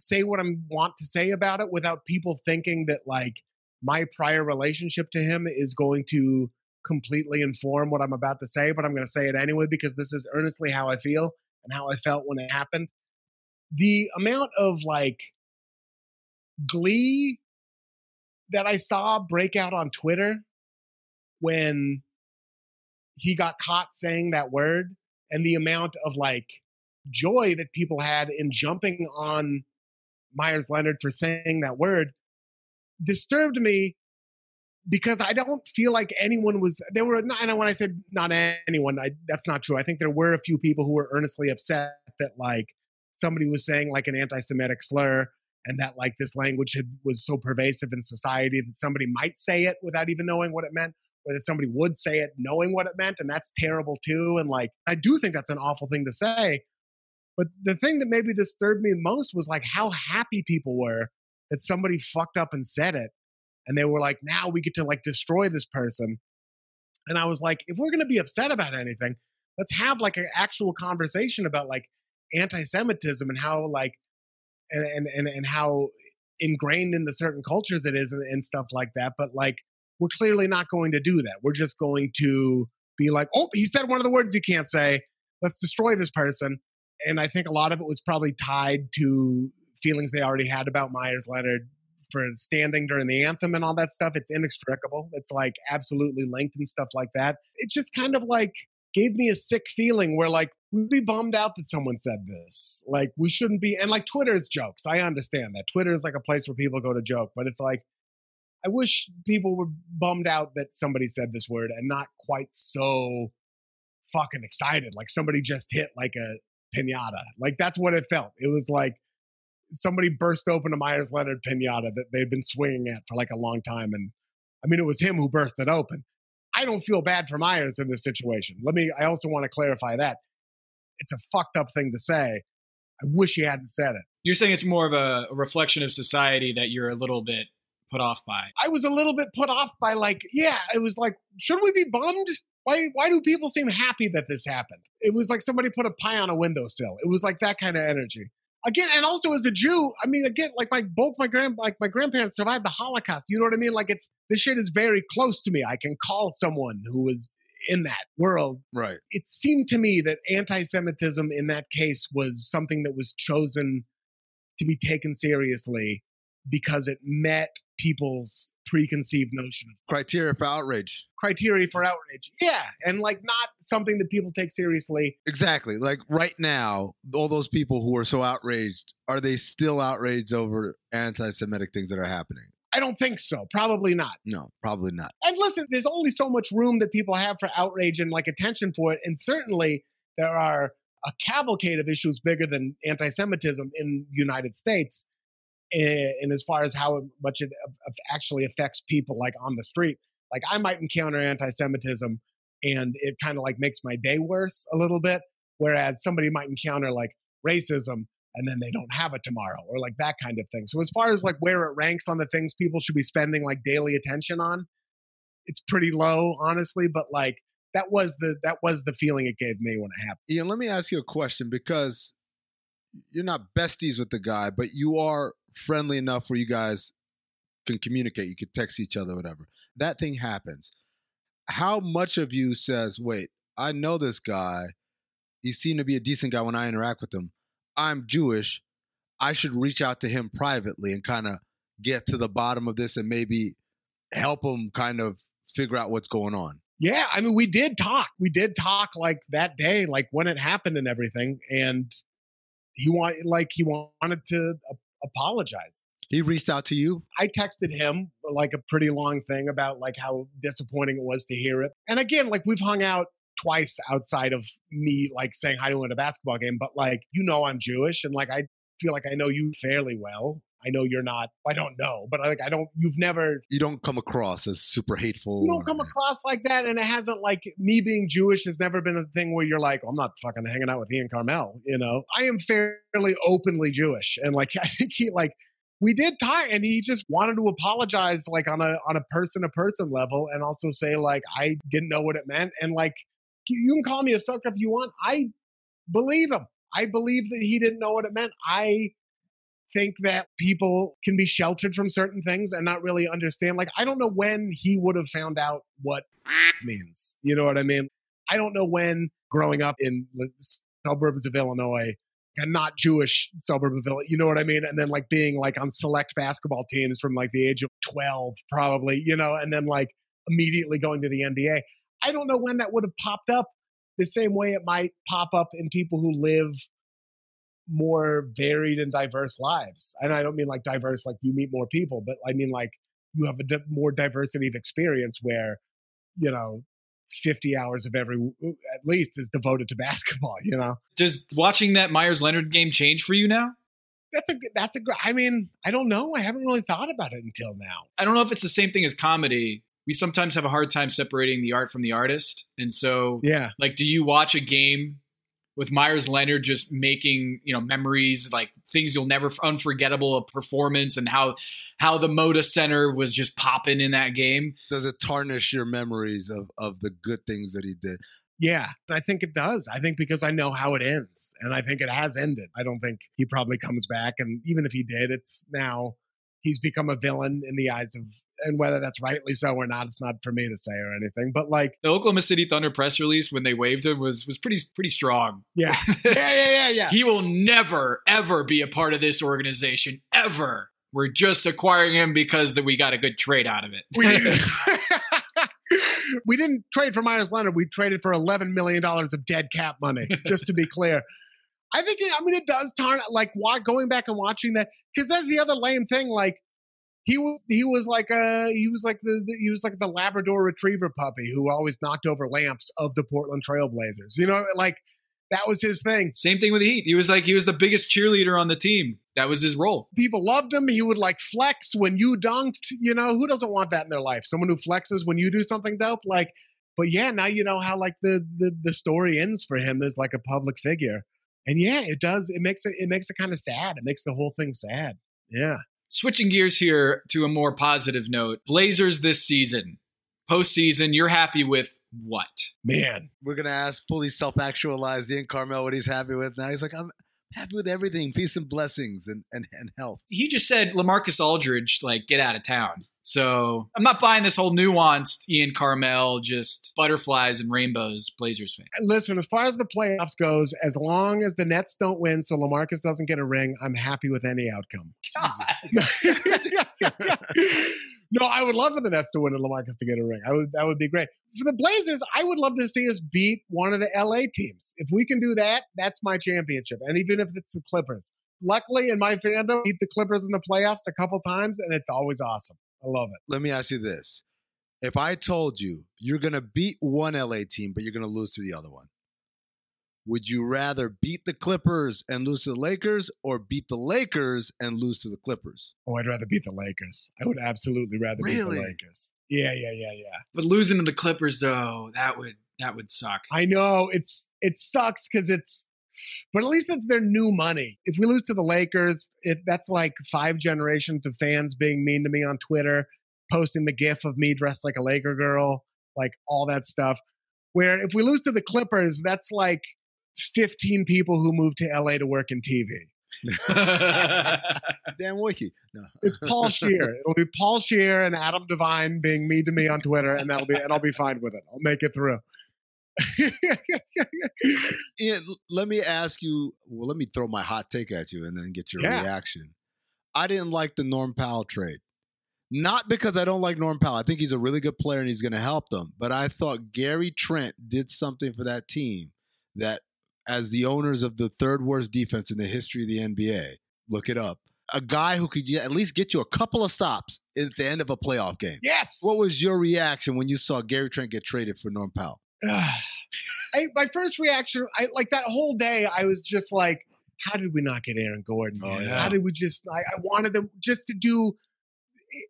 say what I want to say about it without people thinking that like my prior relationship to him is going to completely inform what I'm about to say, but I'm going to say it anyway because this is earnestly how I feel and how I felt when it happened. The amount of like glee that I saw break out on Twitter when he got caught saying that word and the amount of like joy that people had in jumping on Meyers Leonard for saying that word disturbed me because I don't feel like anyone was there were not and when I said not anyone I, that's not true. I think there were a few people who were earnestly upset that like somebody was saying like an anti-Semitic slur and that like this language had, was so pervasive in society that somebody might say it without even knowing what it meant or that somebody would say it knowing what it meant and that's terrible too and like i do think that's an awful thing to say but the thing that maybe disturbed me most was like how happy people were that somebody fucked up and said it. And they were like now we get to like destroy this person. And i was like if we're going to be upset about anything let's have like an actual conversation about like anti-semitism and how like and and and, and how ingrained into certain cultures it is and, and stuff like that. But like we're clearly not going to do that. We're just going to be like oh he said one of the words you can't say. Let's destroy this person and i think a lot of it was probably tied to feelings they already had about meyers leonard for standing during the anthem and all that stuff it's inextricable it's like absolutely linked and stuff like that it just kind of like gave me a sick feeling where like we'd be bummed out that someone said this. Like we shouldn't be and like Twitter's jokes. I understand that. Twitter is like a place where people go to joke, but it's like I wish people were bummed out that somebody said this word and not quite so fucking excited. Like somebody just hit like a pinata. Like that's what it felt. It was like somebody burst open a Meyers Leonard pinata that they'd been swinging at for like a long time. And I mean, it was him who burst it open. I don't feel bad for Meyers in this situation. Let me, I also want to clarify that. It's a fucked up thing to say. I wish he hadn't said it. You're saying it's more of a, reflection of society that you're a little bit put off by. I was a little bit put off by like, yeah, it was like, should we be bummed? Why why do people seem happy that this happened? It was like somebody put a pie on a windowsill. It was like that kind of energy. Again, and also as a Jew, I mean, again, like my both my grand like my grandparents survived the Holocaust. You know what I mean? Like it's this shit is very close to me. I can call someone who was in that world. Right. It seemed to me that anti-Semitism in that case was something that was chosen to be taken seriously because it met people's preconceived notion of Criteria for outrage. criteria for outrage. Yeah, and like not something that people take seriously. Exactly. Like right now, all those people who are so outraged, are they still outraged over anti Semitic things that are happening? I don't think so. Probably not. No, probably not. And listen, there's only so much room that people have for outrage and like attention for it. And certainly there are a cavalcade of issues bigger than anti-Semitism in the United States. Eh, And as far as how much it uh, actually affects people like on the street, like I might encounter anti-Semitism and it kind of like makes my day worse a little bit. Whereas somebody might encounter like racism and then they don't have it tomorrow or like that kind of thing. So as far as like where it ranks on the things people should be spending like daily attention on, it's pretty low, honestly. But like that was the that was the feeling it gave me when it happened. Ian, let me ask you a question because you're not besties with the guy, but you are friendly enough where you guys can communicate. You can text each other, whatever. That thing happens. How much of you says, wait, I know this guy. He seemed to be a decent guy when I interact with him. I'm Jewish. I should reach out to him privately and kind of get to the bottom of this and maybe help him kind of figure out what's going on. Yeah, I mean, we did talk. We did talk like that day, like when it happened and everything. And he wanted, like, he wanted to apologize. He reached out to you. I texted him like a pretty long thing about like how disappointing it was to hear it. And again, like we've hung out twice outside of me like saying hi to him at a basketball game, but like you know I'm Jewish and like I feel like I know you fairly well. I know you're not. I don't know, but like I don't. You've never. You don't come across as super hateful. You don't come across like that, and it hasn't like me being Jewish has never been a thing where you're like, I'm not fucking hanging out with Ian Karmel. You know, I am fairly openly Jewish, and like I think he like we did talk and he just wanted to apologize like on a on a person to person level and also say like i didn't know what it meant and like you can call me a sucker if you want i believe him i believe that he didn't know what it meant i think that people can be sheltered from certain things and not really understand like i don't know when he would have found out what means you know what i mean i don't know when growing up in the suburbs of illinois and not Jewish suburb of Illinois. You know what I mean? And then like being like on select basketball teams from like the age of 12, probably, you know, and then like immediately going to the NBA. I don't know when that would have popped up the same way it might pop up in people who live more varied and diverse lives. And I don't mean like diverse, like you meet more people, but I mean like you have a di- more diversity of experience where, you know, 50 hours of every at least is devoted to basketball, you know? Does watching that Meyers Leonard game change for you now? That's a good- that's a I mean, I don't know. I haven't really thought about it until now. I don't know if it's the same thing as comedy. We sometimes have a hard time separating the art from the artist. And so, Yeah. like, do you watch a game with Meyers Leonard just making, you know, memories, like things you'll never, unforgettable a performance and how, how the Moda Center was just popping in that game? Does it tarnish your memories of of the good things that he did? Yeah, I think it does. I think because I know how it ends, and I think it has ended. I don't think he probably comes back, and even if he did, it's now he's become a villain in the eyes of, and whether that's rightly so or not, it's not for me to say or anything. But like, The Oklahoma City Thunder press release when they waived him was was pretty pretty strong. yeah, yeah, yeah, yeah, yeah. He will never ever be a part of this organization ever. We're just acquiring him because that we got a good trade out of it. we didn't, we didn't trade for Meyers Leonard. We traded for eleven million dollars of dead cap money. Just to be clear, I think it, I mean it does tarn like why going back and watching that because that's the other lame thing. Like he was he was like a he was like the, the he was like the Labrador Retriever puppy who always knocked over lamps of the Portland Trailblazers. You know, like that was his thing. Same thing with the Heat. He was like he was the biggest cheerleader on the team. That was his role. People loved him. He would like flex when you dunked. You know, who doesn't want that in their life? Someone who flexes when you do something dope. Like, but yeah, now you know how like the the the story ends for him as like a public figure. And yeah, it does. It makes it it makes it kind of sad. It makes the whole thing sad. Yeah. Switching gears here to a more positive note. Blazers this season, postseason. You're happy with what? Man, We're gonna ask fully self-actualized Ian Karmel what he's happy with now. He's like, I'm happy with everything, peace and blessings and and, and health. He just said Lamarcus Aldridge, like, get out of town. So I'm not buying this whole nuanced Ian Karmel, just butterflies and rainbows Blazers fan. listen. As far as the playoffs goes, as long as the Nets don't win, so Lamarcus doesn't get a ring, I'm happy with any outcome. no, I would love for the Nets to win and Lamarcus to get a ring. I would that would be great. For the Blazers, I would love to see us beat one of the LA teams. If we can do that, that's my championship. And even if it's the Clippers. Luckily, in my fandom, beat the Clippers in the playoffs a couple times, and it's always awesome. I love it. Let me ask you this. If I told you you're gonna beat one LA team, but you're gonna lose to the other one, would you rather beat the Clippers and lose to the Lakers or beat the Lakers and lose to the Clippers? Oh, I'd rather beat the Lakers. I would absolutely rather beat the Lakers. Yeah, yeah, yeah, yeah. But losing to the Clippers, though, that would that would suck. I know it's it sucks because it's, but at least it's their new money. If we lose to the Lakers, it that's like five generations of fans being mean to me on Twitter, posting the GIF of me dressed like a Laker girl, like all that stuff. Where if we lose to the Clippers, that's like fifteen people who moved to LA to work in TV. Dan Wiki. No. It's Paul Scheer. It'll be Paul Scheer and Adam Devine being mean to me on Twitter, and that'll be and I'll be fine with it. I'll make it through. Ian, let me ask you. Well, let me throw my hot take at you and then get your Yeah. reaction. I didn't like the Norm Powell trade. Not because I don't like Norm Powell. I think he's a really good player and he's going to help them. But I thought Gary Trent did something for that team that, as the owners of the third worst defense in the history of the NBA, look it up. A guy who could at least get you a couple of stops at the end of a playoff game. yes. What was your reaction when you saw Gary Trent get traded for Norm Powell? I, my first reaction, I like that whole day. I was just like, "How did we not get Aaron Gordon? Oh, yeah. How did we just? I, I wanted them just to do.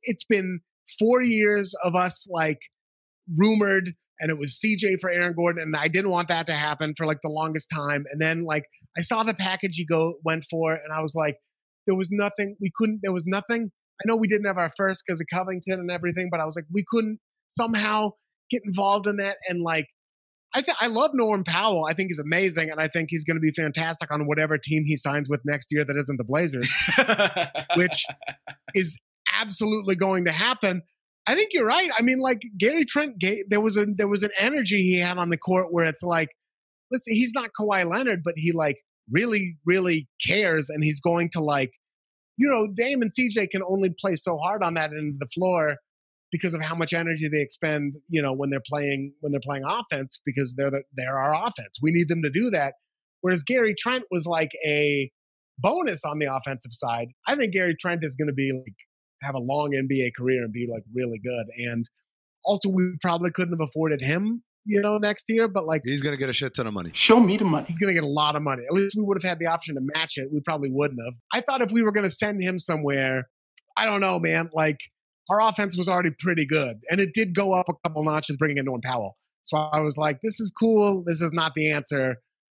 It's been four years of us like rumored, and it was CJ for Aaron Gordon, and I didn't want that to happen for like the longest time. And then like I saw the package you go went for, and I was like, there was nothing. We couldn't. There was nothing. I know we didn't have our first because of Covington and everything, but I was like, we couldn't somehow get involved in that. And like, I th- I love Norman Powell. I think he's amazing, and I think he's going to be fantastic on whatever team he signs with next year that isn't the Blazers, which is absolutely going to happen. I think you're right. I mean, like Gary Trent, there was a there was an energy he had on the court where it's like, listen, he's not Kawhi Leonard, but he like really, really cares, and he's going to like, you know, Dame and CJ can only play so hard on that end of the floor because of how much energy they expend, you know, when they're playing when they're playing offense because they're the, they're our offense. We need them to do that. Whereas Gary Trent was like a bonus on the offensive side. I think Gary Trent is going to be like have a long NBA career and be like really good. And also, we probably couldn't have afforded him, you know, next year. But like, He's gonna get a shit ton of money. Show me the money. he's going to get a lot of money. At least we would have had the option to match it. We probably wouldn't have. I thought if we were going to send him somewhere, I don't know, man. Like our offense was already pretty good, and it did go up a couple notches bringing in Norman Powell. So I was like, this is cool. This is not the answer.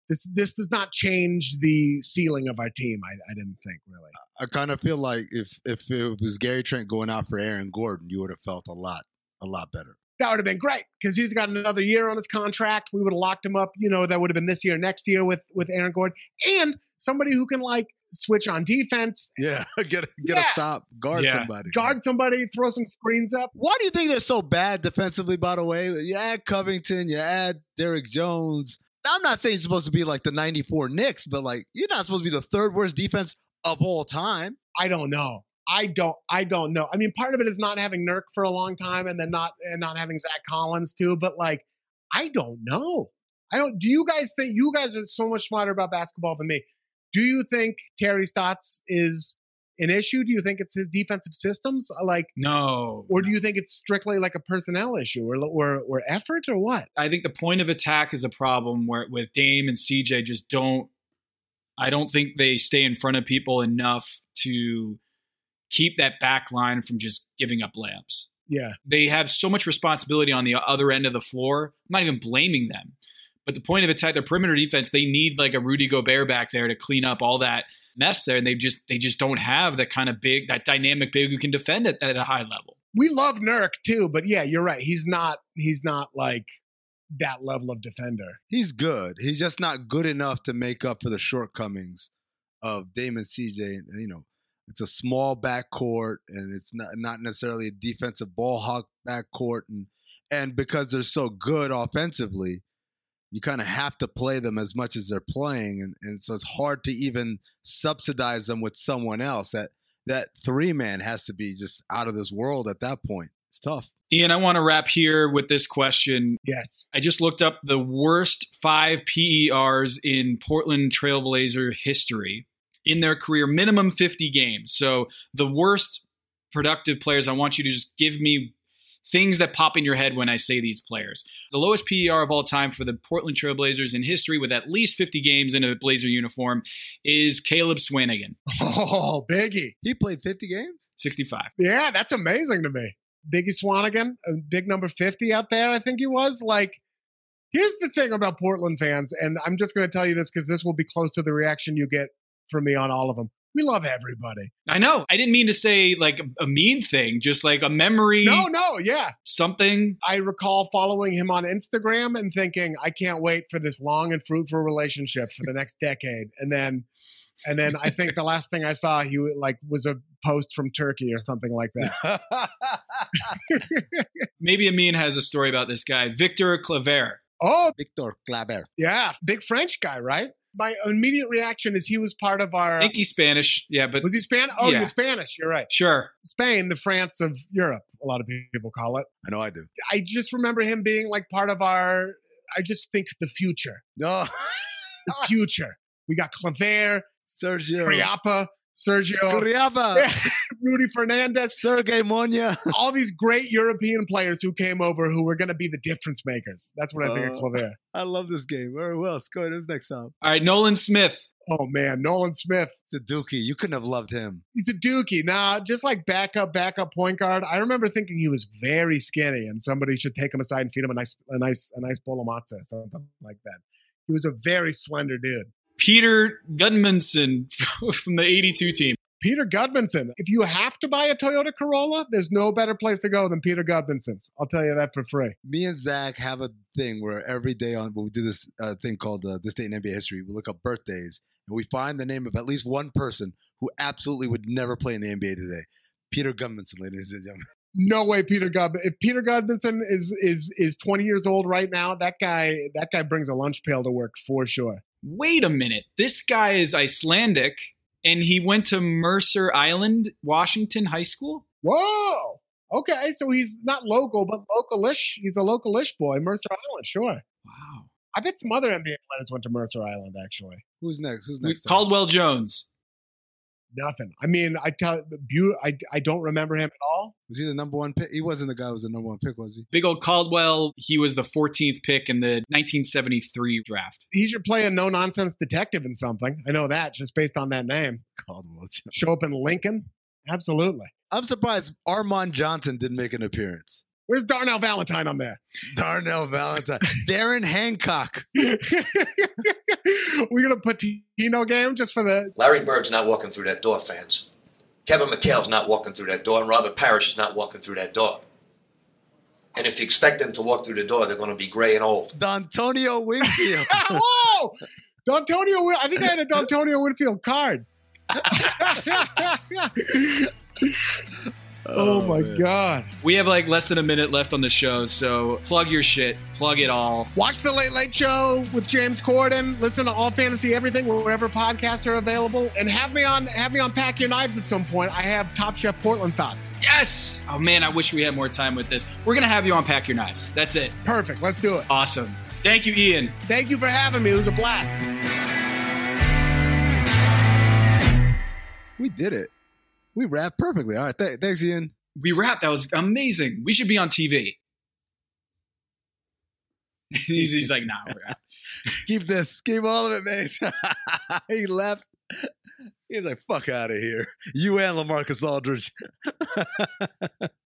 This this does not change the ceiling of our team. I, I didn't think really. I kind of feel like if if it was Gary Trent going out for Aaron Gordon, you would have felt a lot a lot better. That would have been great because he's got another year on his contract. We would have locked him up. You know, that would have been this year, next year with with Aaron Gordon, and somebody who can like switch on defense, Yeah, get a, get Yeah. a stop, guard Yeah. somebody. guard somebody, throw some screens up. Why do you think they're so bad defensively? By the way, you add Covington, you add Derrick Jones. I'm not saying you're supposed to be like the '94 Knicks, but like you're not supposed to be the third worst defense of all time. I don't know. I don't. I don't know. I mean, part of it is not having Nurk for a long time, and then not and not having Zach Collins too. But like, I don't know. I don't. Do you guys think you guys are so much smarter about basketball than me? Do you think Terry Stotts is an issue? Do you think it's his defensive systems, Uh, like, no. or do you think it's strictly like a personnel issue, or or, or effort, or what? I think the point of attack is a problem where with Dame and CJ just don't I don't think they stay in front of people enough to keep that back line from just giving up layups. Yeah, They have so much responsibility on the other end of the floor. I'm not even blaming them. But the point of attack, their perimeter defense, they need like a Rudy Gobert back there to clean up all that mess there. And they just they just don't have that kind of big, that dynamic big who can defend it at a high level. we love Nurk too, but yeah, you're right. He's not. He's not like that level of defender. He's good. He's just not good enough to make up for the shortcomings of Damon CJ. You know, it's a small backcourt, and it's not not necessarily a defensive ball hawk backcourt, and and because they're so good offensively, you kind of have to play them as much as they're playing, and, and so it's hard to even subsidize them with someone else. That that three man has to be just out of this world at that point. It's tough. Ian, I want to wrap here with this question. Yes. I just looked up the worst five PERs in Portland Trailblazer history in their career, minimum 50 games. So the worst productive players, I want you to just give me things that pop in your head when I say these players. The lowest PER of all time for the Portland Trailblazers in history with at least 50 games in a Blazer uniform is Caleb Swanigan, Oh, Biggie. He played 50 games. 65. Yeah, that's amazing to me. Biggie Swanigan, a big number 50 out there, I think he was. Like, here's the thing about Portland fans, and I'm just going to tell you this because this will be close to the reaction you get from me on all of them. We love everybody. I know. I didn't mean to say like a mean thing, just like a memory, No, no, yeah. something. I recall following him on Instagram and thinking, I can't wait for this long and fruitful relationship for the next decade. And then, and then I think the last thing I saw, he like was a post from Turkey or something like that. Maybe Amin has a story about this guy, Victor Claver. Oh, Victor Claver. yeah, big French guy, right? My immediate reaction is he was part of our. I think he's Spanish. Yeah, but Was he Spanish? Oh, Yeah. you're Spanish. You're right. Sure. Spain, the France of Europe, a lot of people call it. I know I do. I just remember him being like part of our. I just think the future, No, the future. We got Claver, Sergio. Criapa, Sergio, Criava. Rudy Fernandez, Sergei Monia. all these great European players who came over who were going to be the difference makers. That's what I think of Uh, Claver. I love this game. Very well. Let's go. Who's next up. All right, Nolan Smith. Oh man, Nolan Smith. It's a Dookie. You couldn't have loved him. He's a dookie. Nah, just like backup, backup point guard. I remember thinking he was very skinny, and somebody should take him aside and feed him a nice, a nice, a nice bowl of matzah or something like that. He was a very slender dude. Peter Gudmundsson from the 82 team. Peter Gudmanson. If you have to buy a Toyota Corolla, there's no better place to go than Peter Gudmanson's. I'll tell you that for free. Me and Zach have a thing where every day on we do this uh, thing called uh, this day in NBA history. We look up birthdays and we find the name of at least one person who absolutely would never play in the NBA today. Peter Gudmanson, ladies and gentlemen. No way, Peter Gudman. If Peter Gudmanson is is is 20 years old right now, that guy that guy brings a lunch pail to work for sure. Wait a minute. This guy is Icelandic and he went to Mercer Island, Washington High School? Whoa. Okay, so he's not local, but localish. He's a localish boy, Mercer Island, sure. Wow. I bet some other NBA players went to Mercer Island, actually. Who's next? Who's next? Caldwell Jones. Nothing. I mean, I tell you, I, I don't remember him at all. Was he the number one pick? He wasn't the guy who was the number one pick, was he? Big old Caldwell. He was the 14th pick in the 1973 draft. He should play a no nonsense detective in something. I know that just based on that name. Caldwell. Show up in Lincoln? Absolutely. I'm surprised Armon Johnson didn't make an appearance. Where's Darnell Valentine on there? Darnell Valentine. Darren Hancock. We're gonna put Tino game just for the Larry Bird's not walking through that door, fans. Kevin McHale's not walking through that door, and Robert Parrish is not walking through that door. And if you expect them to walk through the door, they're going to be gray and old. Dontonio Wingfield. Whoa! Dontonio, Win- I think I had a Dontonio Winfield card. Oh, oh, my God. We have like less than a minute left on the show, so plug your shit, plug it all. Watch the Late Late Show with James Corden. Listen to All Fantasy Everything wherever podcasts are available, and have me on have me on Pack Your Knives at some point. I have Top Chef Portland thoughts. Yes! Oh man, I wish we had more time with this. We're gonna have you on Pack Your Knives. That's it. Perfect. Let's do it. Awesome. Thank you, Ian. Thank you for having me. It was a blast. We did it. We wrapped perfectly. All right. Th- thanks, Ian. We wrapped. That was amazing. We should be on TV. he's, he's like, nah. Keep this. Keep all of it, Mace. he left. He's like, fuck out of here. You and LaMarcus Aldridge.